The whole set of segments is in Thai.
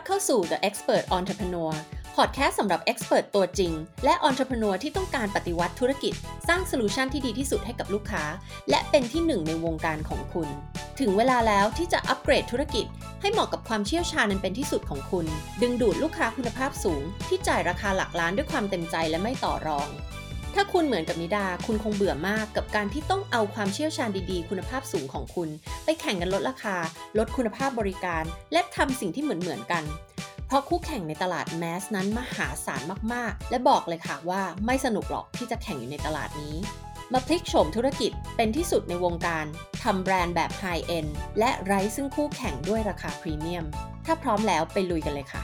รับเข้าสู่ The Expert Entrepreneur พอดแคสต์สำหรับ Expert ตัวจริง และ Entrepreneur ที่ต้องการปฏิวัติธุรกิจ สร้าง solution ที่ดีที่สุดให้กับลูกค้า และเป็นที่หนึ่งในวงการของคุณ ถึงเวลาแล้วที่จะอัปเกรดธุรกิจ ให้เหมาะกับความเชี่ยวชาญอันเป็นที่สุดของคุณ ดึงดูดลูกค้าคุณภาพสูง ที่จ่ายราคาหลักล้านด้วยความเต็มใจและไม่ต่อรอง ถ้าคุณเหมือนกับนิดา คุณคงเบื่อมากกับการที่ต้องเอาความเชี่ยวชาญดีๆ คุณภาพสูงของคุณ ไปแข่งกันลดราคา ลดคุณภาพบริการ และทำสิ่งที่เหมือนๆกัน เพราะคู่แข่งในตลาด mass นั้นมหาศาลมากๆ และบอกเลยค่ะว่าไม่สนุกหรอกที่จะแข่งอยู่ในตลาดนี้ มาพลิกโฉมธุรกิจเป็นที่สุดในวงการทำแบรนด์แบบ high-end และไร้ซึ่งคู่แข่งด้วยราคาพรีเมียม ถ้าพร้อมแล้วไปลุยกันเลยค่ะ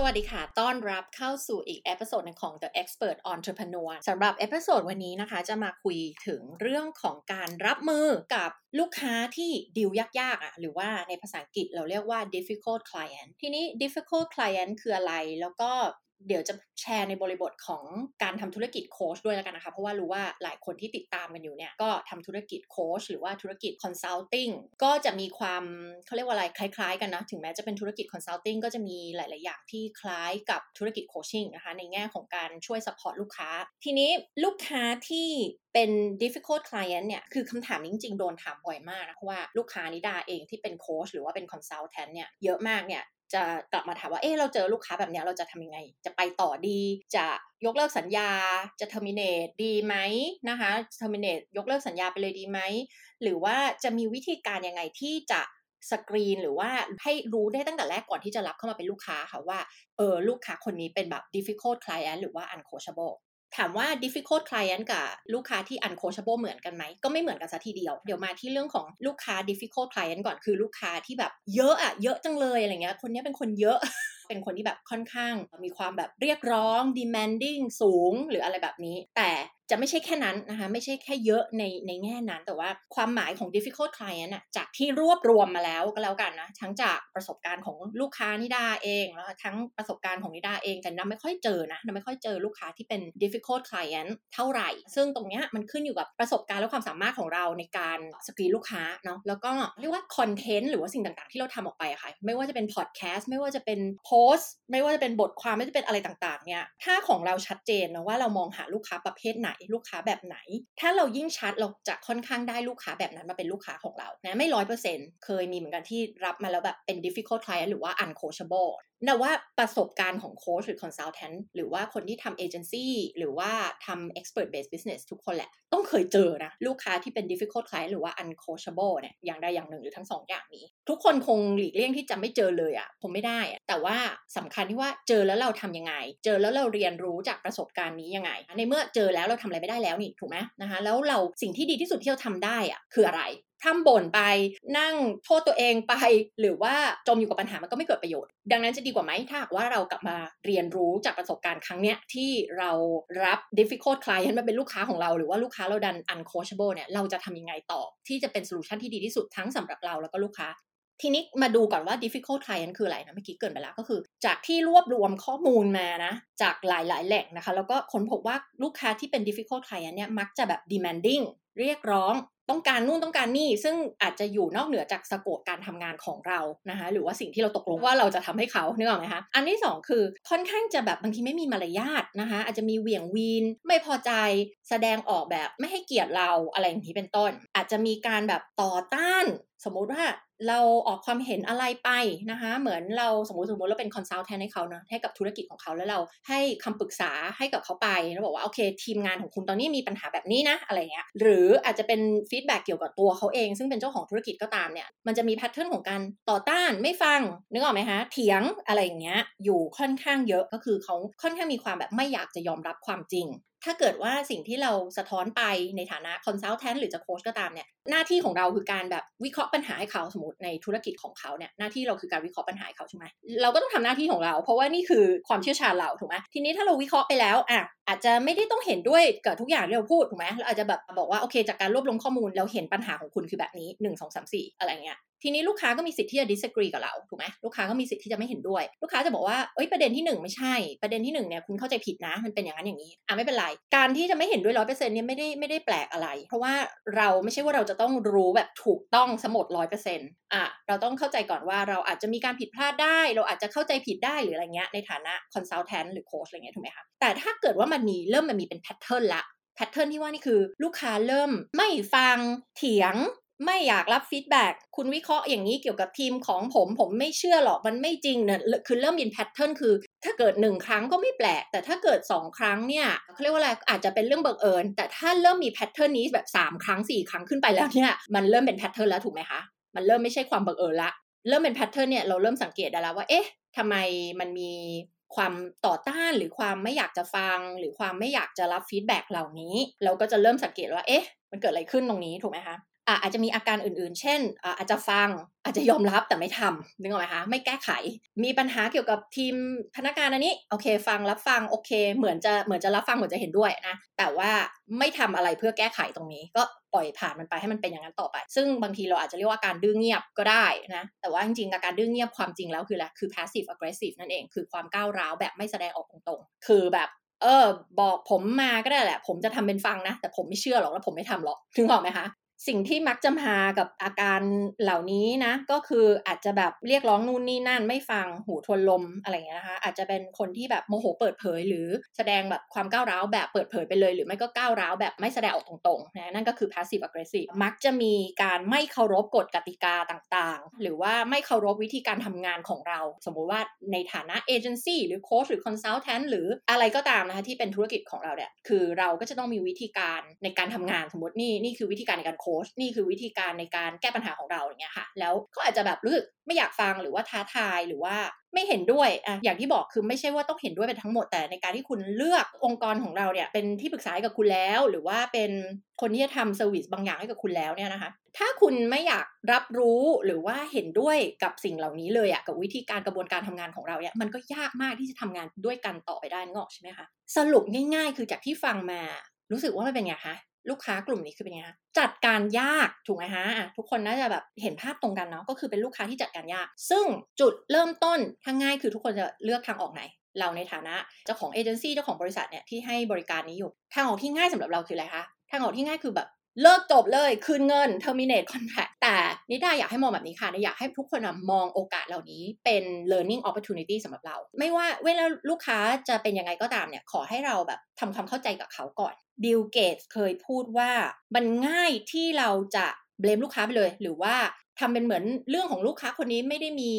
สวัสดีค่ะ ต้อนรับเข้าสู่อีก episode หนึ่งของ The Expert Entrepreneur สำหรับ episode วันนี้นะคะ จะมาคุยถึงเรื่องของการรับมือกับลูกค้าที่ดิวยากๆอะหรือว่าในภาษาอังกฤษเราเรียกว่า difficult client ทีนี้ difficult client คืออะไร แล้วก็ เดี๋ยวจะแชร์ในบริบทของการทำธุรกิจโค้ชด้วยแล้วกันนะคะ เพราะว่ารู้ว่าหลายคนที่ติดตามกันอยู่เนี่ย ก็ทำธุรกิจโค้ชหรือว่าธุรกิจ consulting ก็จะมีความเขาเรียกว่าอะไรคล้ายๆ กันนะ ถึงแม้จะเป็นธุรกิจ consulting ก็จะมีหลาย ๆ อย่างที่คล้ายกับธุรกิจ coaching นะคะในแง่ของการช่วย support ลูกค้า ทีนี้ลูกค้าที่เป็น difficult client เนี่ย คือคำถามนี้จริงๆ โดนถามบ่อยมากนะ เพราะว่าลูกค้านิดาเองที่เป็นโค้ชหรือว่าเป็น consultant เนี่ย เยอะมากเนี่ย จะกลับมาถามว่า เออเราเจอลูกค้าแบบนี้เราจะทำยังไง จะไปต่อดี จะยกเลิกสัญญา จะ terminate ดีไหมนะคะ terminate ยกเลิกสัญญาไปเลยดีไหม หรือว่าจะมีวิธีการยังไงที่จะสกรีนหรือว่าให้รู้ได้ตั้งแต่แรกก่อนที่จะรับเข้ามาเป็นลูกค้าค่ะว่า เออลูกค้าคนนี้เป็นแบบ difficult client หรือว่า uncoachable ถามว่า difficult client กับลูกค้าที่ uncoachable เหมือนกันไหม ก็ไม่เหมือนกันซะทีเดียว เดี๋ยวมาที่เรื่องของลูกค้า difficult client ก่อนคือลูกค้าที่แบบเยอะอะเยอะจังเลยอะไรเงี้ย คนนี้เป็นคนเยอะ เป็นคนที่แบบค่อนข้างมีความแบบเรียกร้อง demanding สูงหรืออะไรแบบนี้ แต่ จะไม่ใช่แค่นั้นนะคะ ไม่ใช่แค่เยอะในในแง่นั้น แต่ว่าความหมายของ difficult client อะจากที่รวบรวมมาแล้วก็แล้วกันนะ ทั้งจากประสบการณ์ของลูกค้านิดาเองแล้วทั้งประสบการณ์ของนิดาเองแต่นาไม่ค่อยเจอนะนาไม่ค่อยเจอลูกค้าที่เป็น difficult client เท่าไหร่ ซึ่งตรงเนี้ยมันขึ้นอยู่กับประสบการณ์และความสามารถของเราในการสกรีนลูกค้าเนาะแล้วก็เรียกว่าคอนเทนต์หรือว่าสิ่งต่างๆ ที่เราทำออกไปอะค่ะ ไม่ว่าจะเป็นพอดแคสต์ไม่ว่าจะเป็นโพสต์ไม่ว่าจะเป็นบทความไม่ว่าจะเป็นอะไรต่างๆเนี่ยถ้าของเราชัดเจนนะว่าเรามองหาลูกค้าประเภทไหนลูกค้าแบบไหน ถ้าเรายิ่งชัดเราจะค่อนข้างได้ลูกค้าแบบนั้นมาเป็นลูกค้าของเรานะไม่ร้อยเปอร์เซ็นต์เคยมีเหมือนกันที่รับมาแล้วแบบเป็น difficult client หรือว่า uncoachable แต่ว่าประสบการณ์ของโค้ชหรือ consultant หรือว่าคนที่ทำเอเจนซี่หรือว่าทำ expert based business ทุกคนแหละ ต้องเคยเจอนะ ลูกค้าที่เป็น difficult client หรือว่า uncoachable เนี่ยอย่างใดอย่างหนึ่งหรือทั้งสองอย่างนี้ ทุกคนคงหลีกเลี่ยงที่จะไม่เจอเลยอะ่ะผมไม่ได้อะแต่ว่าสำคัญที่ว่าเจอแล้วเราทำยังไง เจอแล้วเราเรียนรู้จากประสบการณ์นี้ยังไง ในเมื่อเจอแล้วเราทำอะไรไม่ได้แล้วนี่ถูกไหมนะคะแล้วเราสิ่งที่ดีที่สุดที่เราทำได้อะคืออะไรทำบ่นไปนั่งโทษตัวเองไป หรือว่าจมอยู่กับปัญหามันก็ไม่เกิดประโยชน์ ดังนั้นจะดีกว่าไหมถ้าหากว่าเรากลับมาเรียนรู้จากประสบการณ์ครั้งเนี้ยที่เรารับ difficult client มาเป็นลูกค้าของเรา หรือว่าลูกค้าเราดัน uncoachable เนี่ยเราจะทำยังไงต่อ ที่จะเป็น solution ที่ดีที่สุดทั้งสำหรับเราแล้วก็ลูกค้า ทีนี้มาดูก่อนว่า difficult client คืออะไรนะ เมื่อกี้เกริ่นไปแล้วก็คือ จากที่รวบรวมข้อมูลมานะ จากหลาย ๆ แหล่งนะคะ แล้วก็ค้นพบว่าลูกค้าที่เป็น difficult client เนี่ยมักจะแบบ demanding เรียกร้องต้องการนู่นต้องการนี่ ซึ่งอาจจะอยู่นอกเหนือจาก scope การทำงานของเรานะคะหรือว่าสิ่งที่เราตกลงว่าเราจะทำให้เขาเนื้ออกไหมคะอันที่ 2 คือค่อนข้างจะแบบบางทีไม่มีมารยาทนะคะอาจจะมีเหวี่ยงวีน ไม่พอใจแสดงออกแบบไม่ให้เกียรติเราอะไรอย่างนี้เป็นต้น อาจจะมีการแบบต่อต้าน สมมุติว่า เราออกความเห็นอะไรไปนะคะ เหมือนเราสมมติสมมติเราเป็นคอนซัลแทนให้เขาเนาะให้กับธุรกิจของเขาแล้วเราให้คำปรึกษาให้กับเขาไปแล้วบอกว่าโอเค ทีมงานของคุณตอนนี้มีปัญหาแบบนี้นะอะไรเงี้ยหรืออาจจะเป็นfeedback เกี่ยวกับตัวเขาเอง ซึ่งเป็นเจ้าของธุรกิจก็ตามเนี่ยมันจะมี pattern ของการต่อต้านไม่ฟังนึกออกไหมคะเถียงอะไรอย่างเงี้ยอยู่ค่อนข้างเยอะก็คือเขาค่อนข้างมีความแบบไม่อยากจะยอมรับความจริงถ้าเกิดว่าสิ่งที่เราสะท้อนไปในฐานะ consultant หรือจะโค้ชก็ตามเนี่ยหน้าที่ของเราคือการแบบวิเคราะห์ปัญหาให้เขาสมมติในธุรกิจของเขาเนี่ยหน้าที่เราคือการวิเคราะห์ปัญหาให้เขาใช่ไหมเราก็ต้องทำหน้าที่ของเรา เพราะว่านี่คือความเชี่ยวชาญเราถูกไหมทีนี้ถ้าเราวิเคราะห์ไปแล้วอะอาจจะไม่ได้ต้องเห็นด้วยกับทุกอย่างที่เราพูดถูกไหมเราอาจจะแบบบอกว่าโอเคจากการรวบรวมข้อมูลเราเห็นปัญหาของคุณคือแบบนี้ 1 2 3 4 อะไรเงี้ย ทีนี้ลูกค้าก็มีสิทธิ์ที่จะ disagree กับเราถูกไหมลูกค้าก็มีสิทธิ์ที่จะไม่เห็นด้วย ลูกค้าจะบอกว่าเอ้ยประเด็นที่ 1 ไม่ใช่ ประเด็นที่1เนี่ยคุณเข้าใจผิดนะ มันเป็นอย่างนั้นอย่างนี้อะไม่เป็นไร การที่จะไม่เห็นด้วยร้อยเปอร์เซ็นต์เนี่ยไม่ได้ไม่ได้แปลกอะไร เพราะว่าเราไม่ใช่ว่าเราจะต้องรู้แบบถูกต้องหมดร้อยเปอร์เซ็นต์อะเราต้องเข้าใจก่อนว่าเราอาจจะมีการผิดพลาดได้ เราอาจจะเข้าใจผิดได้หรืออะไรเงี้ยในฐานะ consultant หรือ coach อะไรเงี้ยถูกไหมคะแต่ถ้าเกิดว่ามันมีเริ่มมันมีเป็น pattern ละpattern ที่ว่านี่คือลูกค้าเริ่มไม่ฟังเถียง ไม่อยากรับ feedback คุณวิเคราะห์อย่างนี้เกี่ยวกับทีมของผม ผมไม่เชื่อหรอก มันไม่จริงเนี่ยคือเริ่มมี pattern คือ ถ้าเกิดหนึ่งครั้งก็ไม่แปลก แต่ถ้าเกิดสองครั้งเนี่ยเขาเรียกว่าอะไรอาจจะเป็นเรื่องบังเอิญ แต่ถ้าเริ่มมี pattern นี้แบบสามครั้งสี่ครั้งขึ้นไปแล้วเนี่ยมันเริ่มเป็น pattern แล้วถูกไหมคะมันเริ่มไม่ใช่ความบังเอิญละเริ่มเป็น pattern เนี่ยเราเริ่มสังเกตได้แล้วว่าเอ๊ะทำไมมันมีความต่อต้านหรือความไม่อยากจะฟัง หรือความไม่อยากจะรับฟีดแบ็กเหล่านี้ เราก็จะเริ่มสังเกตว่าเอ๊ะมันเกิดอะไรขึ้นตรงนี้ถูกไหมคะ อาจจะมีอาการอื่นๆ เช่น อาจจะฟังอาจจะยอมรับแต่ไม่ทำนึกออกไหมคะไม่แก้ไข มีปัญหาเกี่ยวกับทีมพนักงานอันนี้โอเค ฟังรับฟังโอเค เหมือนจะเหมือนจะรับฟังเหมือนจะเห็นด้วยนะแต่ว่าไม่ทำอะไรเพื่อแก้ไขตรงนี้ ก็ปล่อยผ่านมันไปให้มันเป็นอย่างนั้นต่อไป ซึ่งบางทีเราอาจจะเรียกว่าการดื้อเงียบก็ได้นะแต่ว่าจริงๆการดื้อเงียบความจริงแล้วคืออะไรคือ passive aggressive นั่นเองคือความก้าวร้าวแบบไม่แสดงออกตรงๆคือแบบเออ บอกผมมาก็ได้แหละ ผมจะทำเป็นฟังนะ แต่ผมไม่เชื่อหรอกแล้วผมไม่ทำหรอก ถึงบอกไหมคะ สิ่งที่มักจะมากับอาการเหล่านี้นะ ก็คืออาจจะแบบเรียกร้องนู่นนี่นั่นไม่ฟังหูทวนลมอะไรเงี้ยนะคะ อาจจะเป็นคนที่แบบโมโหเปิดเผย หรือแสดงแบบความก้าวร้าวแบบเปิดเผยไปเลย หรือไม่ก็ก้าวร้าวแบบไม่แสดงออกตรงๆนะนั่นก็คือ passive aggressive มักจะมีการไม่เคารพกฎกติกาต่างๆ หรือว่าไม่เคารพวิธีการทำงานของเรา สมมุติว่าในฐานะเอเจนซี่หรือโค้ชหรือ consultant หรืออะไรก็ตามนะคะที่เป็นธุรกิจของเราเนี่ยคือเราก็จะต้องมีวิธีการในการทำงานสมมตินี่นี่คือวิธีการในการโค้ชนี่คือวิธีการในการแก้ปัญหาของเราอย่างเงี้ยค่ะ แล้วก็อาจจะแบบรู้สึกไม่อยากฟังหรือว่าท้าทายหรือว่าไม่เห็นด้วยอะอย่างที่บอกคือไม่ใช่ว่าต้องเห็นด้วยเป็นทั้งหมดแต่ในการที่คุณเลือกองค์กรของเราเนี่ยเป็นที่ปรึกษาให้กับคุณแล้ว หรือว่าเป็นคนที่จะทำเซอร์วิสบางอย่างให้กับคุณแล้วเนี่ยนะคะ ถ้าคุณไม่อยากรับรู้หรือว่าเห็นด้วยกับสิ่งเหล่านี้เลยอะกับวิธีการกระบวนการทำงานของเราเนี่ยมันก็ยากมากที่จะทำงานด้วยกันต่อไปได้งอกใช่ไหมคะสรุปง่าย ๆ คือจากที่ฟังมารู้สึกว่ามันเป็นไงคะ ลูกค้ากลุ่มนี้คือเป็นยังไงจัดการยากถูกไหมฮะทุกคนน่าจะแบบเห็นภาพตรงกันเนาะก็คือเป็นลูกค้าที่จัดการยาก ซึ่งจุดเริ่มต้นถ้าง่ายคือทุกคนจะเลือกทางออกไหน เราในฐานะเจ้าของเอเจนซี่เจ้าของบริษัทเนี่ยที่ให้บริการนี้อยู่ ทางออกที่ง่ายสำหรับเราคืออะไรคะทางออกที่ง่ายคือแบบเลิกจบเลยคืนเงิน terminate contract แต่นิดาอยากให้มองแบบนี้ค่ะอยากให้ทุกคนมองโอกาสเหล่านี้เป็น learning opportunity สำหรับเรา ไม่ว่าเวลาลูกค้าจะเป็นยังไงก็ตามเนี่ย ขอให้เราแบบทำความเข้าใจกับเขาก่อน บิลเกตส์เคยพูดว่ามันง่ายที่เราจะ blame ลูกค้าไปเลย หรือว่าทำเป็นเหมือนเรื่องของลูกค้าคนนี้ไม่ได้มี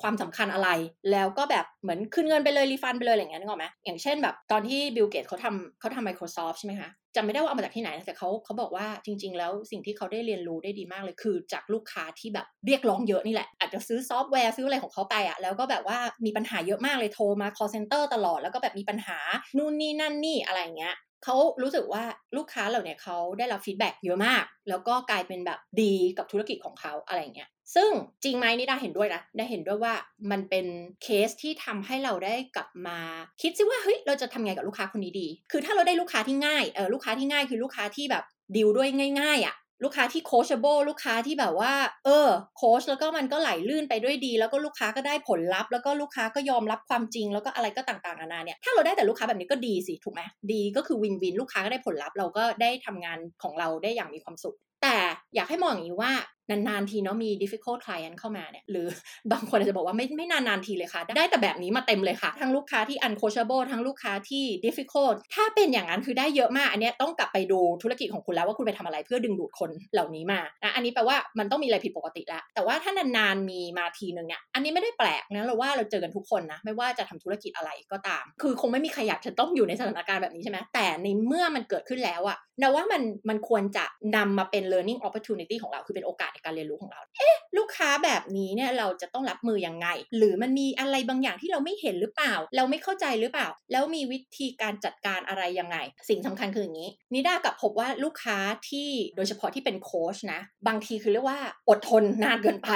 ความสำคัญอะไร แล้วก็แบบเหมือนคืนเงินไปเลย refund ไปเลยอะไรอย่างเงี้ยนึกออกไหมอย่างเช่นแบบตอนที่บิลเกตส์เขาทำเขาทำ Microsoft ใช่ไหมคะจำไม่ได้ว่าเอามาจากที่ไหนแต่เขาเขาบอกว่าจริง ๆ แล้วสิ่งที่เขาได้เรียนรู้ได้ดีมากเลยคือ จากลูกค้าที่แบบเรียกร้องเยอะนี่แหละ อาจจะซื้อซอฟต์แวร์ซื้ออะไรของเขาไปอะแล้วก็แบบว่ามีปัญหาเยอะมากเลยโทรมา call center ตลอดแล้วก็แบบมีปัญหานู่นนี่นั่นนี่อะไรเงี้ย เขารู้สึกว่าลูกค้าเหล่านี้เขาได้รับ feedback เยอะมาก แล้วก็กลายเป็นแบบดีกับธุรกิจของเขาอะไรเงี้ยซึ่งจริงไหมนิดาเห็นด้วยนะนิดาเห็นด้วยว่ามันเป็นเคสที่ทำให้เราได้กลับมา คิดซิว่าเฮ้ยเราจะทำไงกับลูกค้าคนนี้ดี คือถ้าเราได้ลูกค้าที่ง่ายเออลูกค้าที่ง่ายคือลูกค้าที่แบบดีลด้วยง่ายๆอะ่ะ ลูกค้าที่ coachable ลูกค้าที่แบบว่า เออโค้ชแล้วก็มันก็ไหลลื่นไปด้วยดี แล้วก็ลูกค้าก็ได้ผลลัพธ์ แล้วก็ลูกค้าก็ยอมรับความจริง แล้วก็อะไรก็ต่างๆนานาเนี่ย ถ้าเราได้แต่ลูกค้าแบบนี้ก็ดีสิ ถูกไหมดีก็คือ win-win ลูกค้าก็ได้ผลลัพธ์ เราก็ได้ทำงานของเราได้อย่างมีความสุข แต่ อยากให้มองอย่างนี้ว่านานๆทีเนาะมี difficult client เข้ามาเนี่ยหรือบางคนอาจจะบอกว่าไม่ไม่นานๆทีเลยค่ะ ได้แต่แบบนี้มาเต็มเลยค่ะ ทั้งลูกค้าที่ uncoachable ทั้งลูกค้าที่ difficult ถ้าเป็นอย่างนั้นคือได้เยอะมาก อันนี้ต้องกลับไปดูธุรกิจของคุณแล้วว่าคุณไปทำอะไรเพื่อดึงดูดคนเหล่านี้มานะอันนี้แปลว่ามันต้องมีอะไรผิดปกติแล้วแต่ว่าถ้านานๆมีมาทีนึงเนี่ยอันนี้ไม่ได้แปลกนะเราว่าเราเจอกันทุกคนนะไม่ว่าจะทำธุรกิจอะไรก็ตาม คือคงไม่มีใครอยากจะต้องอยู่ในสถานการณ์แบบนี้ใช่ไหมแต่ในเมื่อมันเกิดขึ้นแล้วอะนะว่ามันมันควรจะนำมาเป็น learning opportunity ของเราคือเป็นโอกาสในการเรียนรู้ของเรา เอ๊ะ ลูกค้าแบบนี้เนี่ยเราจะต้องรับมือยังไง หรือมันมีอะไรบางอย่างที่เราไม่เห็นหรือเปล่า เราไม่เข้าใจหรือเปล่า แล้วมีวิธีการจัดการอะไรยังไง สิ่งสำคัญคืออย่างนี้ นิด้ากับพบว่าลูกค้าที่โดยเฉพาะที่เป็นโค้ชนะ บางทีคือเรียกว่าอดทนนานเกินไป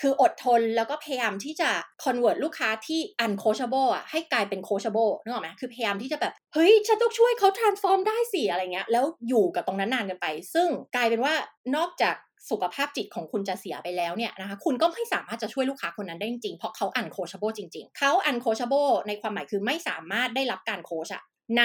คืออดทนแล้วก็พยายามที่จะ convert ลูกค้าที่ uncoachable อะให้กลายเป็น coachable นึกออกไหมคือพยายามที่จะแบบ เฮ้ย ฉันต้องช่วยเขา transform ได้สิอะไรเงี้ย แล้วอยู่กับตรงนั้นนานกันไป ซึ่งกลายเป็นว่านอกจากสุขภาพจิตของคุณจะเสียไปแล้วเนี่ยนะคะคุณก็ไม่สามารถจะช่วยลูกค้าคนนั้นได้จริงๆ เพราะเขา uncoachable จริงๆ เขา uncoachable ในความหมายคือไม่สามารถได้รับการโค้ชอะ ใน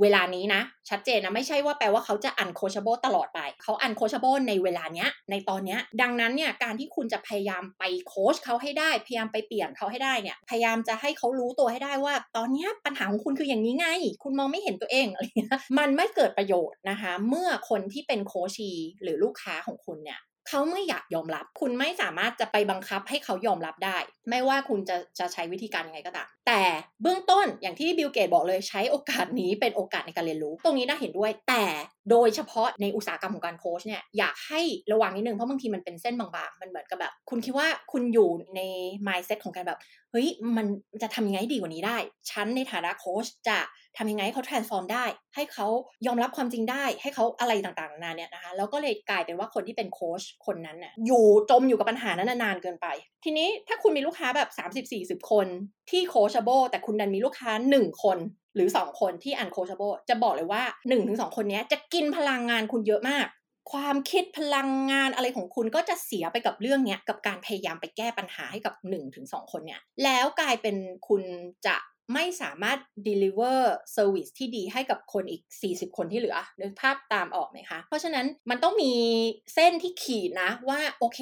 เวลานี้นะ ชัดเจนนะ ไม่ใช่ว่าแปลว่าเขาจะ uncoachable ตลอดไป เขา uncoachable ในเวลาเนี้ย ในตอนเนี้ย ดังนั้นเนี่ยการที่คุณจะพยายามไปโค้ชเขาให้ได้ พยายามไปเปลี่ยนเขาให้ได้เนี่ยพยายามจะให้เขารู้ตัวให้ได้ว่า ตอนนี้ปัญหาของคุณคืออย่างนี้ไง คุณมองไม่เห็นตัวเองอะไรเงี้ยมันไม่เกิดประโยชน์นะคะ เมื่อคนที่เป็น coachee หรือลูกค้าของคุณเนี่ย เขาไม่อยากยอมรับ คุณไม่สามารถจะไปบังคับให้เขายอมรับได้ ไม่ว่าคุณจะจะใช้วิธีการยังไงก็ตาม แต่เบื้องต้นอย่างที่บิลเกตส์บอกเลยใช้โอกาสนี้เป็นโอกาสในการเรียนรู้ ตรงนี้นิดาเห็นด้วย แต่ โดยเฉพาะในอุตสาหกรรมของการโค้ชเนี่ยอยากให้ระวังนิดนึงเพราะบางทีมันเป็นเส้นบางๆ มันเหมือนกับแบบ คุณคิดว่าคุณอยู่ใน mindset ของการแบบ เฮ้ย มันจะทำยังไงดีกว่านี้ได้ ฉันในฐานะโค้ชจะทำยังไงให้เขา transform ได้ ให้เขายอมรับความจริงได้ ให้เขาอะไรต่างๆ นานาเนี่ยนะคะ แล้วก็เลยกลายเป็นว่าคนที่เป็นโค้ชคนนั้นน่ะอยู่จมอยู่กับปัญหานั้นนานเกินไป ทีนี้ถ้าคุณมีลูกค้าแบบ 30-40 คนที่โคชเบแต่คุณดันมีลูกค้า 1 คน หรือ 2 คนที่อันโคชโบจะบอกเลยว่า 1-2 คนนี้จะกินพลังงานคุณเยอะมาก ความคิดพลังงานอะไรของคุณก็จะเสียไปกับเรื่องเนี้ยกับการพยายามไปแก้ปัญหาให้กับ 1-2 คนเนี่ยแล้วกลายเป็นคุณจะ ไม่สามารถ deliver service ที่ดีให้กับคนอีก 40 คนที่เหลือนึกภาพตามออกไหมคะ เพราะฉะนั้นมันต้องมีเส้นที่ขีดนะว่า โอเค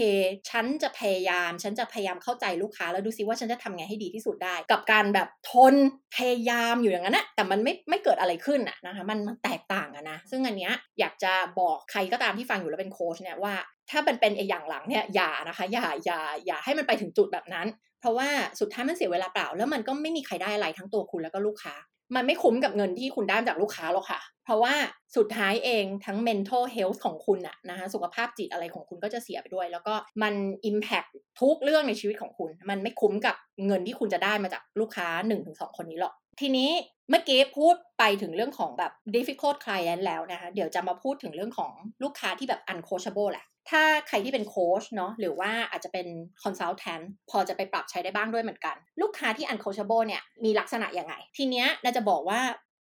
ฉันจะพยายาม ฉันจะพยายามเข้าใจลูกค้า แล้วดูซิว่าฉันจะทำไงให้ดีที่สุดได้ กับการแบบทนพยายามอยู่อย่างนั้นนะแต่มันไม่ไม่เกิดอะไรขึ้นอะนะคะมันมันแตกต่างกันนะ ซึ่งอันเนี้ยอยากจะบอกใครก็ตามที่ฟังอยู่แล้วเป็นโค้ชเนี่ยว่าถ้ามันเป็นไออย่างหลังเนี่ยอย่านะคะอย่าอย่าอย่าให้มันไปถึงจุดแบบนั้น เพราะว่าสุดท้ายมันเสียเวลาเปล่า แล้วมันก็ไม่มีใครได้อะไรทั้งตัวคุณแล้วก็ลูกค้า มันไม่คุ้มกับเงินที่คุณได้จากลูกค้าหรอกค่ะ เพราะว่าสุดท้ายเองทั้ง mental health ของคุณอะนะคะสุขภาพจิตอะไรของคุณก็จะเสียไปด้วย แล้วก็มัน impact ทุกเรื่องในชีวิตของคุณ มันไม่คุ้มกับเงินที่คุณจะได้มาจากลูกค้า 1-2 คนนี้หรอกทีนี้เมื่อกี้พูดไปถึงเรื่องของแบบ difficult client แล้วนะคะ เดี๋ยวจะมาพูดถึงเรื่องของลูกค้าที่แบบ uncoachable แหละ ถ้าใครที่เป็นโค้ชเนาะหรือว่าอาจจะเป็น consultant พอจะไปปรับใช้ได้บ้างด้วยเหมือนกัน ลูกค้าที่ uncoachable เนี่ยมีลักษณะยังไง ทีเนี้ยเราจะบอกว่า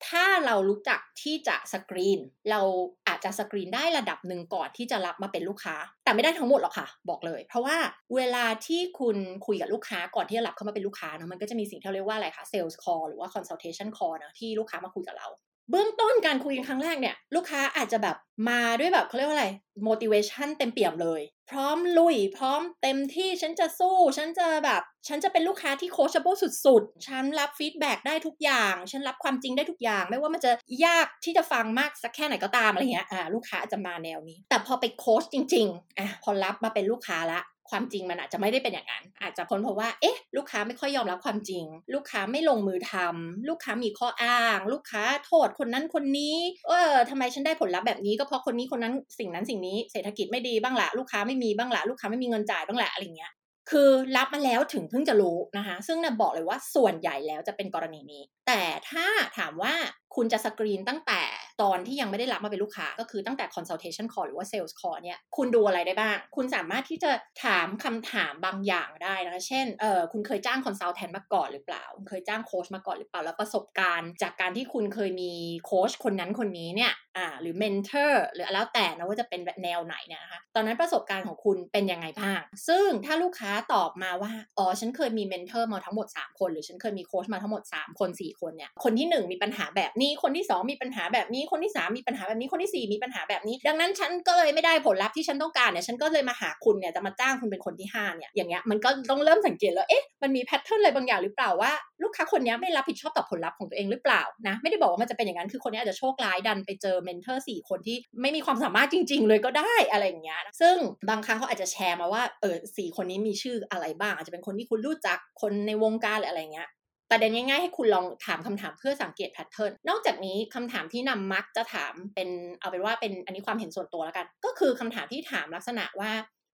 ถ้าเรารู้จักที่จะสกรีน เราอาจจะสกรีนได้ระดับหนึ่งก่อนที่จะรับมาเป็นลูกค้า แต่ไม่ได้ทั้งหมดหรอกค่ะ บอกเลย เพราะว่าเวลาที่คุณคุยกับลูกค้าก่อนที่จะรับเข้ามาเป็นลูกค้าเนาะมันก็จะมีสิ่งที่เรียกว่าอะไรคะ sales call หรือว่า consultation call นะที่ลูกค้ามาคุยกับเรา เบื้องต้นการคุยกันครั้งแรกเนี่ย ลูกค้าอาจจะแบบมาด้วยแบบเขาเรียกว่าอะไร motivation เต็มเปี่ยมเลย พร้อมลุย พร้อมเต็มที่ฉันจะสู้ ฉันจะแบบ ฉันจะเป็นลูกค้าที่โคชเบิลสุดๆ ฉันรับฟีดแบ็ได้ทุกอย่าง ฉันรับความจริงได้ทุกอย่าง ไม่ว่ามันจะยากที่จะฟังมากสักแค่ไหนก็ตามอะไรเงี้ยอ่าลูกค้าจะมาแนวนี้ แต่พอไปโคชจริงๆอะพอรับมาเป็นลูกค้าละ ความจริงมันอาจจะไม่ได้เป็นอย่างนั้น อาจจะพ้นเพราะว่า เอ๊ะ ลูกค้าไม่ค่อยยอมรับความจริง ลูกค้าไม่ลงมือทำลูกค้ามีข้ออ้าง ลูกค้าโทษคนนั้นคนนี้ เออทำไมฉันได้ผลลัพธ์แบบนี้ก็เพราะคนนี้คนนั้นสิ่งนั้นสิ่งนี้ เศรษฐกิจไม่ดีบ้างละลูกค้าไม่มีบ้างละลูกค้าไม่มีเงินจ่ายบ้างละอะไรเงี้ยคือรับมาแล้วถึงเพิ่งจะรู้นะคะ ซึ่งนะบอกเลยว่าส่วนใหญ่แล้วจะเป็นกรณีนี้ แต่ถ้าถามว่าคุณจะสกรีนตั้งแต่ ตอนที่ยังไม่ได้รับมาเป็นลูกค้าก็คือตั้งแต่ consultation call หรือว่า sales call เนี่ยคุณดูอะไรได้บ้าง คุณสามารถที่จะถามคำถามบางอย่างได้นะคะเช่นเออคุณเคยจ้าง consultant มาก่อนหรือเปล่า คุณเคยจ้างโค้ชมาก่อนหรือเปล่าแล้วประสบการณ์ จากการที่คุณเคยมีโค้ชคนนั้นคนนี้เนี่ยอ่าหรือ mentor หรือแล้วแต่นะว่าจะเป็นแนวไหนเนี่ยนะคะตอนนั้นประสบการณ์ของคุณเป็นยังไงบ้าง ซึ่งถ้าลูกค้าตอบมาว่าอ๋อฉันเคยมี mentor มาทั้งหมด 3 คน หรือฉันเคยมีโค้ชมาทั้งหมด 3 คน 4 คนเนี่ยคนที่ 1 มีปัญหาแบบนี้คนที่ 2 มีปัญหาแบบนี้คนที่3มีปัญหาแบบนี้คนที่4มีปัญหาแบบนี้ ดังนั้นฉันก็เลยไม่ได้ผลลัพธ์ที่ฉันต้องการเนี่ยฉันก็เลยมาหาคุณเนี่ยจะมาจ้างคุณเป็นคนที่5เนี่ยอย่างเงี้ยมันก็ต้องเริ่มสังเกตแล้วเอ๊ะมันมีแพทเทิร์นอะไรบางอย่างหรือเปล่าว่าลูกค้าคนนี้ไม่รับผิดชอบต่อผลลัพธ์ของตัวเองหรือเปล่านะไม่ได้บอกว่ามันจะเป็นอย่างนั้นคือคนนี้อาจจะโชคร้ายดันไปเจอ mentor สี่คนที่ไม่มีความสามารถจริง ๆ เลยก็ได้อะไรอย่างเงี้ยซึ่งบางครั้งเขาอาจจะแชร์มาว่าเออสี่คนนี้มีชื่ออะไรบ้าง อาจจะเป็นคนที่คุณรู้จักคนในวงการหรืออะไรเงี้ย ประเด็นง่ายๆให้คุณลองถามคำถามเพื่อสังเกต pattern นอกจากนี้คำถามที่นิดามักจะถามเป็นเอาเป็นว่าเป็นอันนี้ความเห็นส่วนตัวแล้วกัน ก็คือคำถามที่ถามลักษณะว่า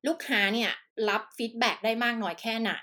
ลูกค้าเนี่ยรับ feedback ได้มากน้อยแค่ไหน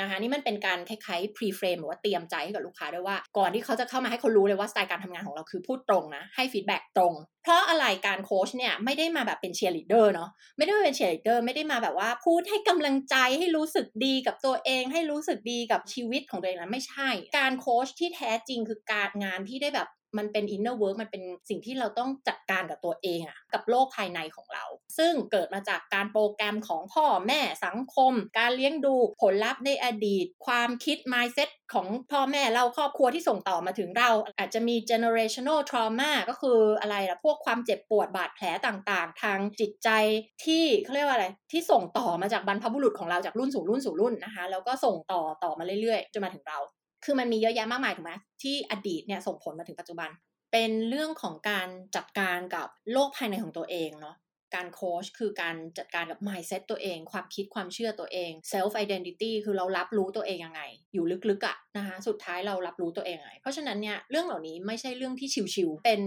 นะคะนี่มันเป็นการคล้ายๆ pre frame หรือว่าเตรียมใจให้กับลูกค้าด้วยว่า ก่อนที่เขาจะเข้ามาให้เขารู้เลยว่าสไตล์การทำงานของเราคือพูดตรงนะ ให้ feedback ตรง เพราะอะไรการโค้ชเนี่ยไม่ได้มาแบบเป็นเชียร์ลีดเดอร์เนาะไม่ได้มาเป็นเชียร์ลีดเดอร์ไม่ได้มาแบบว่าพูดให้กำลังใจให้รู้สึกดีกับตัวเอง ให้รู้สึกดีกับชีวิตของตัวเองนะไม่ใช่ การโค้ชที่แท้จริงคือการงานที่ได้แบบ มันเป็น inner work มันเป็นสิ่งที่เราต้องจัดการกับตัวเองอะกับโลกภายในของเรา ซึ่งเกิดมาจากการโปรแกรมของพ่อแม่สังคม การเลี้ยงดูผลลัพธ์ในอดีต ความคิด mindset ของพ่อแม่เราครอบครัวที่ส่งต่อมาถึงเรา อาจจะมี generational trauma ก็คืออะไรล่ะพวกความเจ็บปวดบาดแผลต่างๆ ทางจิตใจที่เขาเรียกว่าอะไรที่ส่งต่อมาจากบรรพบุรุษของเราจากรุ่นสู่รุ่นสู่รุ่นนะคะแล้วก็ส่งต่อต่อมาเรื่อยๆจนมาถึงเรา คือมันมีเยอะแยะมากมายถูกไหมที่อดีตเนี่ยส่งผลมาถึงปัจจุบัน เป็นเรื่องของการจัดการกับโลกภายในของตัวเองเนาะ การโค้ชคือการจัดการกับ mindset ตัวเอง ความคิดความเชื่อตัวเอง self identity คือเรารับรู้ตัวเองยังไง อยู่ลึกๆอะนะคะสุดท้ายเรารับรู้ตัวเองยังไง เพราะฉะนั้นเนี่ยเรื่องเหล่านี้ไม่ใช่เรื่องที่ชิวๆเป็น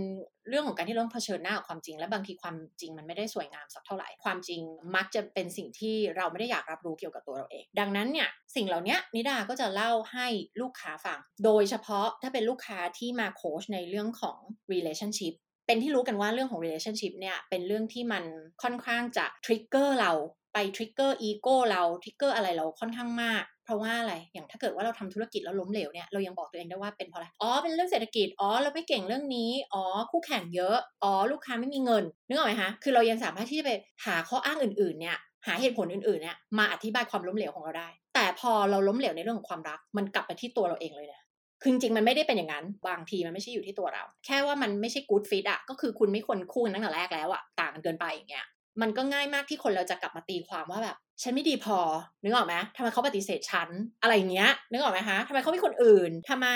เรื่องของการที่เราเผชิญหน้ากับความจริง และบางทีความจริงมันไม่ได้สวยงามสักเท่าไหร่ความจริงมักจะเป็นสิ่งที่เราไม่ได้อยากรับรู้เกี่ยวกับตัวเราเอง ดังนั้นเนี่ยสิ่งเหล่านี้นิดาก็จะเล่าให้ลูกค้าฟัง โดยเฉพาะถ้าเป็นลูกค้าที่มาโค้ชในเรื่องของ relationship เป็นที่รู้กันว่าเรื่องของ relationship เนี่ยเป็นเรื่องที่มันค่อนข้างจะ trigger เราไป trigger ego เรา trigger อะไรเราค่อนข้างมากเพราะว่าอะไร อย่างถ้าเกิดว่าเราทำธุรกิจแล้วล้มเหลวเนี่ย เรายังบอกตัวเองได้ว่าเป็นเพราะอะไร อ๋อ เป็นเรื่องเศรษฐกิจ อ๋อ เราไม่เก่งเรื่องนี้ อ๋อ คู่แข่งเยอะ อ๋อ ลูกค้าไม่มีเงิน นึกออกไหมคะ คือเรายังสามารถที่จะไปหาข้ออ้างอื่น ๆ เนี่ย หาเหตุผลอื่น ๆ เนี่ย มาอธิบายความล้มเหลวของเราได้ แต่พอเราล้มเหลวในเรื่องของความรัก มันกลับไปที่ตัวเราเองเลยเนี่ย คือจริงมันไม่ได้เป็นอย่างนั้น บางทีมันไม่ใช่อยู่ที่ตัวเรา แค่ว่ามันไม่ใช่กู๊ดฟิตอะก็คือคุณไม่ควรคู่กันตั้งแต่แรกแล้วอะต่างกันเกินไปอย่างเงี้ยมันก็ง่ายมากที่คนเราจะกลับมาตีความว่าแบบ ฉันไม่ดีพอ นึกออกไหมทำไมเขาปฏิเสธฉัน อะไรอย่างเงี้ย นึกออกไหมคะทำไมเขาไมีคนอื่นทำไม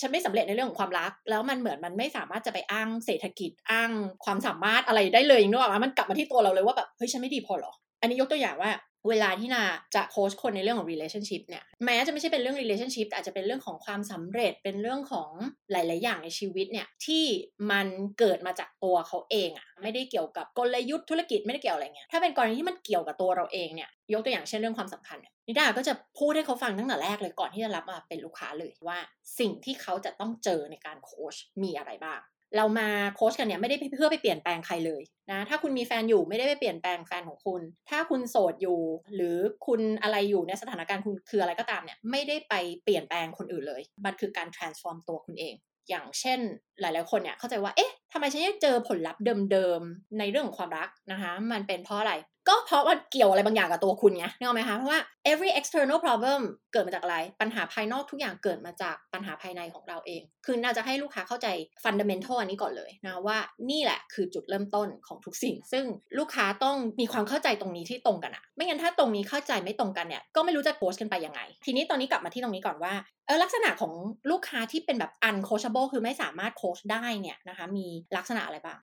ฉันไม่สำเร็จในเรื่องของความรัก แล้วมันเหมือนมันไม่สามารถจะไปอ้างเศรษฐกิจอ้างความสามารถอะไรได้เลยนึกออกไหมมันกลับมาที่ตัวเราเลยว่าแบบเฮ้ยฉันไม่ดีพอหรอ อันนี้ยกตัวอย่างว่า เวลาที่นาจะโค้ชคนในเรื่องของ relationship เนี่ยแม้จะไม่ใช่เป็นเรื่อง relationship แต่อาจจะเป็นเรื่องของความสำเร็จเป็นเรื่องของหลาย ๆ อย่างในชีวิตเนี่ยที่มันเกิดมาจากตัวเขาเองอะไม่ได้เกี่ยวกับกลยุทธ์ธุรกิจไม่ได้เกี่ยวอะไรเงี้ยถ้าเป็นกรณีที่มันเกี่ยวกับตัวเราเองเนี่ยยกตัวอย่างเช่นเรื่องความสัมพันธ์นิดาก็จะพูดให้เขาฟังตั้งแต่แรกเลยก่อนที่จะรับมาเป็นลูกค้าเลยว่าสิ่งที่เขาจะต้องเจอในการโค้ชมีอะไรบ้าง เรามาโค้ชกันเนี่ยไม่ได้เพื่อไปเปลี่ยนแปลงใครเลยนะถ้าคุณมีแฟนอยู่ไม่ได้ไปเปลี่ยนแปลงแฟนของคุณ ถ้าคุณโสดอยู่ หรือคุณอะไรอยู่ในสถานการณ์คุณคืออะไรก็ตามเนี่ยไม่ได้ไปเปลี่ยนแปลงคนอื่นเลย มันคือการ transform ตัวคุณเอง อย่างเช่น หลายๆคนเนี่ยเข้าใจว่าเอ๊ะทำไมฉันยังเจอผลลัพธ์เดิมๆในเรื่องของความรักนะคะ มันเป็นเพราะอะไร ก็เพราะมันเกี่ยวอะไรบางอย่างกับตัวคุณไงนึกออกไหมคะ เพราะว่า every external problem เกิดมาจากอะไร ปัญหาภายนอกทุกอย่างเกิดมาจากปัญหาภายในของเราเอง คือน่าจะให้ลูกค้าเข้าใจ fundamental อันนี้ก่อนเลยนะว่านี่แหละคือจุดเริ่มต้นของทุกสิ่ง ซึ่งลูกค้าต้องมีความเข้าใจตรงนี้ที่ตรงกันอะไม่งั้นถ้าตรงนี้เข้าใจไม่ตรงกันเนี่ย ก็ไม่รู้จะโค้ชกันไปยังไง ทีนี้ตอนนี้กลับมาที่ตรงนี้ก่อนว่าเออลักษณะของลูกค้าที่เป็นแบบ uncoachable คือไม่สามารถโค้ชได้เนี่ยนะคะมีลักษณะอะไรบ้าง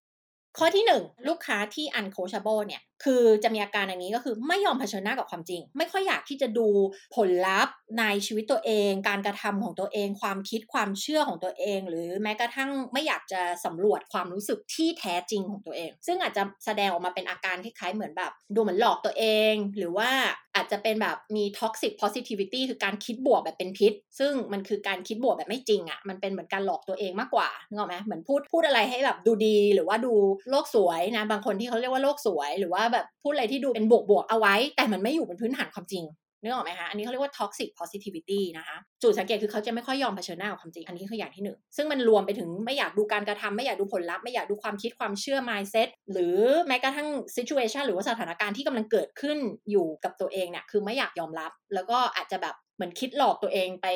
ข้อที่ 1 ลูกค้าที่ uncoachable เนี่ย คือจะมีอาการอย่างนี้ก็คือไม่ยอมเผชิญหน้ากับความจริง ไม่ค่อยอยากที่จะดูผลลัพธ์ในชีวิตตัวเอง การกระทำของตัวเอง ความคิดความเชื่อของตัวเอง หรือแม้กระทั่งไม่อยากจะสำรวจความรู้สึกที่แท้จริงของตัวเอง ซึ่งอาจจะแสดงออกมาเป็นอาการคล้ายๆเหมือนแบบ ดูเหมือนหลอกตัวเอง หรือว่าอาจจะเป็นแบบมี toxic positivity คือการคิดบวกแบบเป็นพิษ ซึ่งมันคือการคิดบวกแบบไม่จริงอะ่ะมันเป็นเหมือนการหลอกตัวเองมากกว่านึกออกไหมเหมือนพูดพูดอะไรให้แบบดูดีหรือว่าดูโลกสวยนะบางคนที่เขาเรียกว่าโลกสวย หรือว่าแบบพูดอะไรที่ดูเป็นบวกบวกเอาไว้ แต่มันไม่อยู่บนพื้นฐานความจริงนึกออกไหมคะ อันนี้เขาเรียกว่า toxic positivity นะคะ จุดสังเกตคือเขาจะไม่ค่อยยอมเผชิญหน้ากับความจริง อันนี้คืออย่างที่หนึ่ง ซึ่งมันรวมไปถึงไม่อยากดูการกระทำไม่อยากดูผลลัพธ์ ไม่อยากดูความคิดความเชื่อ mindset หรือแม้กระทั่ง situation หรือว่าสถานการณ์ที่กำลังเกิดขึ้นอยู่กับตัวเองเนี่ย คือไม่อยากยอมรับ แล้วก็อาจจะแบบเหมือนคิดหลอกตัวเองไป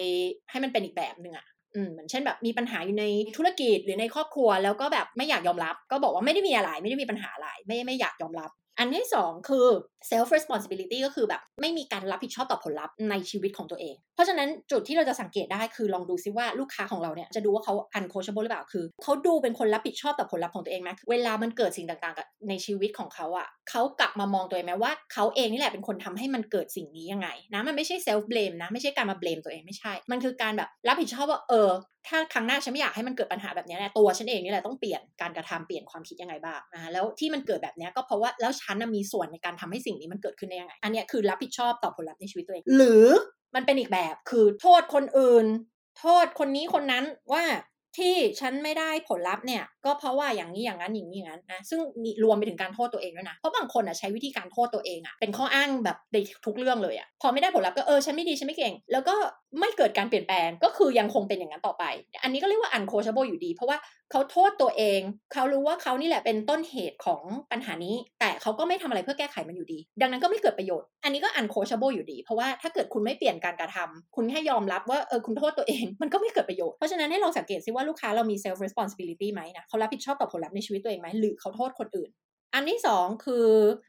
ให้มันเป็นอีกแบบหนึ่งอะอืมเหมือนเช่นแบบมีปัญหาอยู่ในธุรกิจหรือในครอบครัว แล้วก็แบบไม่อยากยอมรับ ก็บอกว่าไม่ได้มีอะไรไม่ได้มีปัญหาอะไรไม่ไม่อยากยอมรับ อันที่สองคือ self responsibility ก็คือแบบไม่มีการรับผิดชอบต่อผลลัพธ์ในชีวิตของตัวเอง เพราะฉะนั้นจุดที่เราจะสังเกตได้คือลองดูซิว่าลูกค้าของเราเนี่ยจะดูว่าเขา uncoachable หรือเปล่าคือ เขาดูเป็นคนรับผิดชอบต่อผลลัพธ์ของตัวเองไหมเวลามันเกิดสิ่งต่างๆ ในชีวิตของเขาอะ่ะเขากลับมามองตัวเองไหมว่าเขาเองนี่แหละเป็นคนทำให้มันเกิดสิ่งนี้ยังไงนะมันไม่ใช่ self blame นะไม่ใช่การมา blame ตัวเองไม่ใช่ มันคือการแบบรับผิดชอบว่าเออ ถ้าครั้งหน้าฉันไม่อยากให้มันเกิดปัญหาแบบนี้แหละตัวฉันเองนี่แหละต้องเปลี่ยนการกระทำเปลี่ยนความคิดยังไงบ้างนะแล้วที่มันเกิดแบบนี้ก็เพราะว่าแล้วฉันมีส่วนในการทำให้สิ่งนี้มันเกิดขึ้นได้ยังไง อันนี้คือรับผิดชอบต่อผลลัพธ์ในชีวิตตัวเอง หรือมันเป็นอีกแบบคือโทษคนอื่น โทษคนนี้คนนั้นว่าที่ฉันไม่ได้ผลลัพธ์เนี่ย ก็เพราะว่าอย่างนี้อย่างนั้นอย่างนี้อย่างนั้นนะซึ่งมีรวมไปถึงการโทษตัวเองด้วยนะเพราะบางคนอะใช้วิธีการโทษตัวเองอะเป็นข้ออ้างแบบในทุกเรื่องเลยอะพอไม่ได้ผลลัพธ์ก็เออฉันไม่ดีฉันไม่เก่ง แล้วก็ไม่เกิดการเปลี่ยนแปลงก็คือยังคงเป็นอย่างนั้นต่อไป อันนี้ก็เรียกว่า uncoachable อยู่ดี เพราะว่าเขาโทษตัวเอง เขารู้ว่าเขานี่แหละเป็นต้นเหตุของปัญหานี้ แต่เขาก็ไม่ทำอะไรเพื่อแก้ไขมันอยู่ดี ดังนั้นก็ไม่เกิดประโยชน์ อันนี้ก็ uncoachable อยู่ดี เพราะว่าถ้าเกิดคุณไม่เปลี่ยนการกระทำคุณแค่ยอมรับว่าเออคุณโทษตัวเอง มันก็ไม่เกิดประโยชน์ เพราะฉะนั้นให้เราสังเกตซิว่าลูกค้าเรามี self responsibility ไหมนะเขารับผิดชอบต่อผลลัพธ์ในชีวิตตัวเองไหมหรือเขาโทษคนอื่น อันที่สองคือ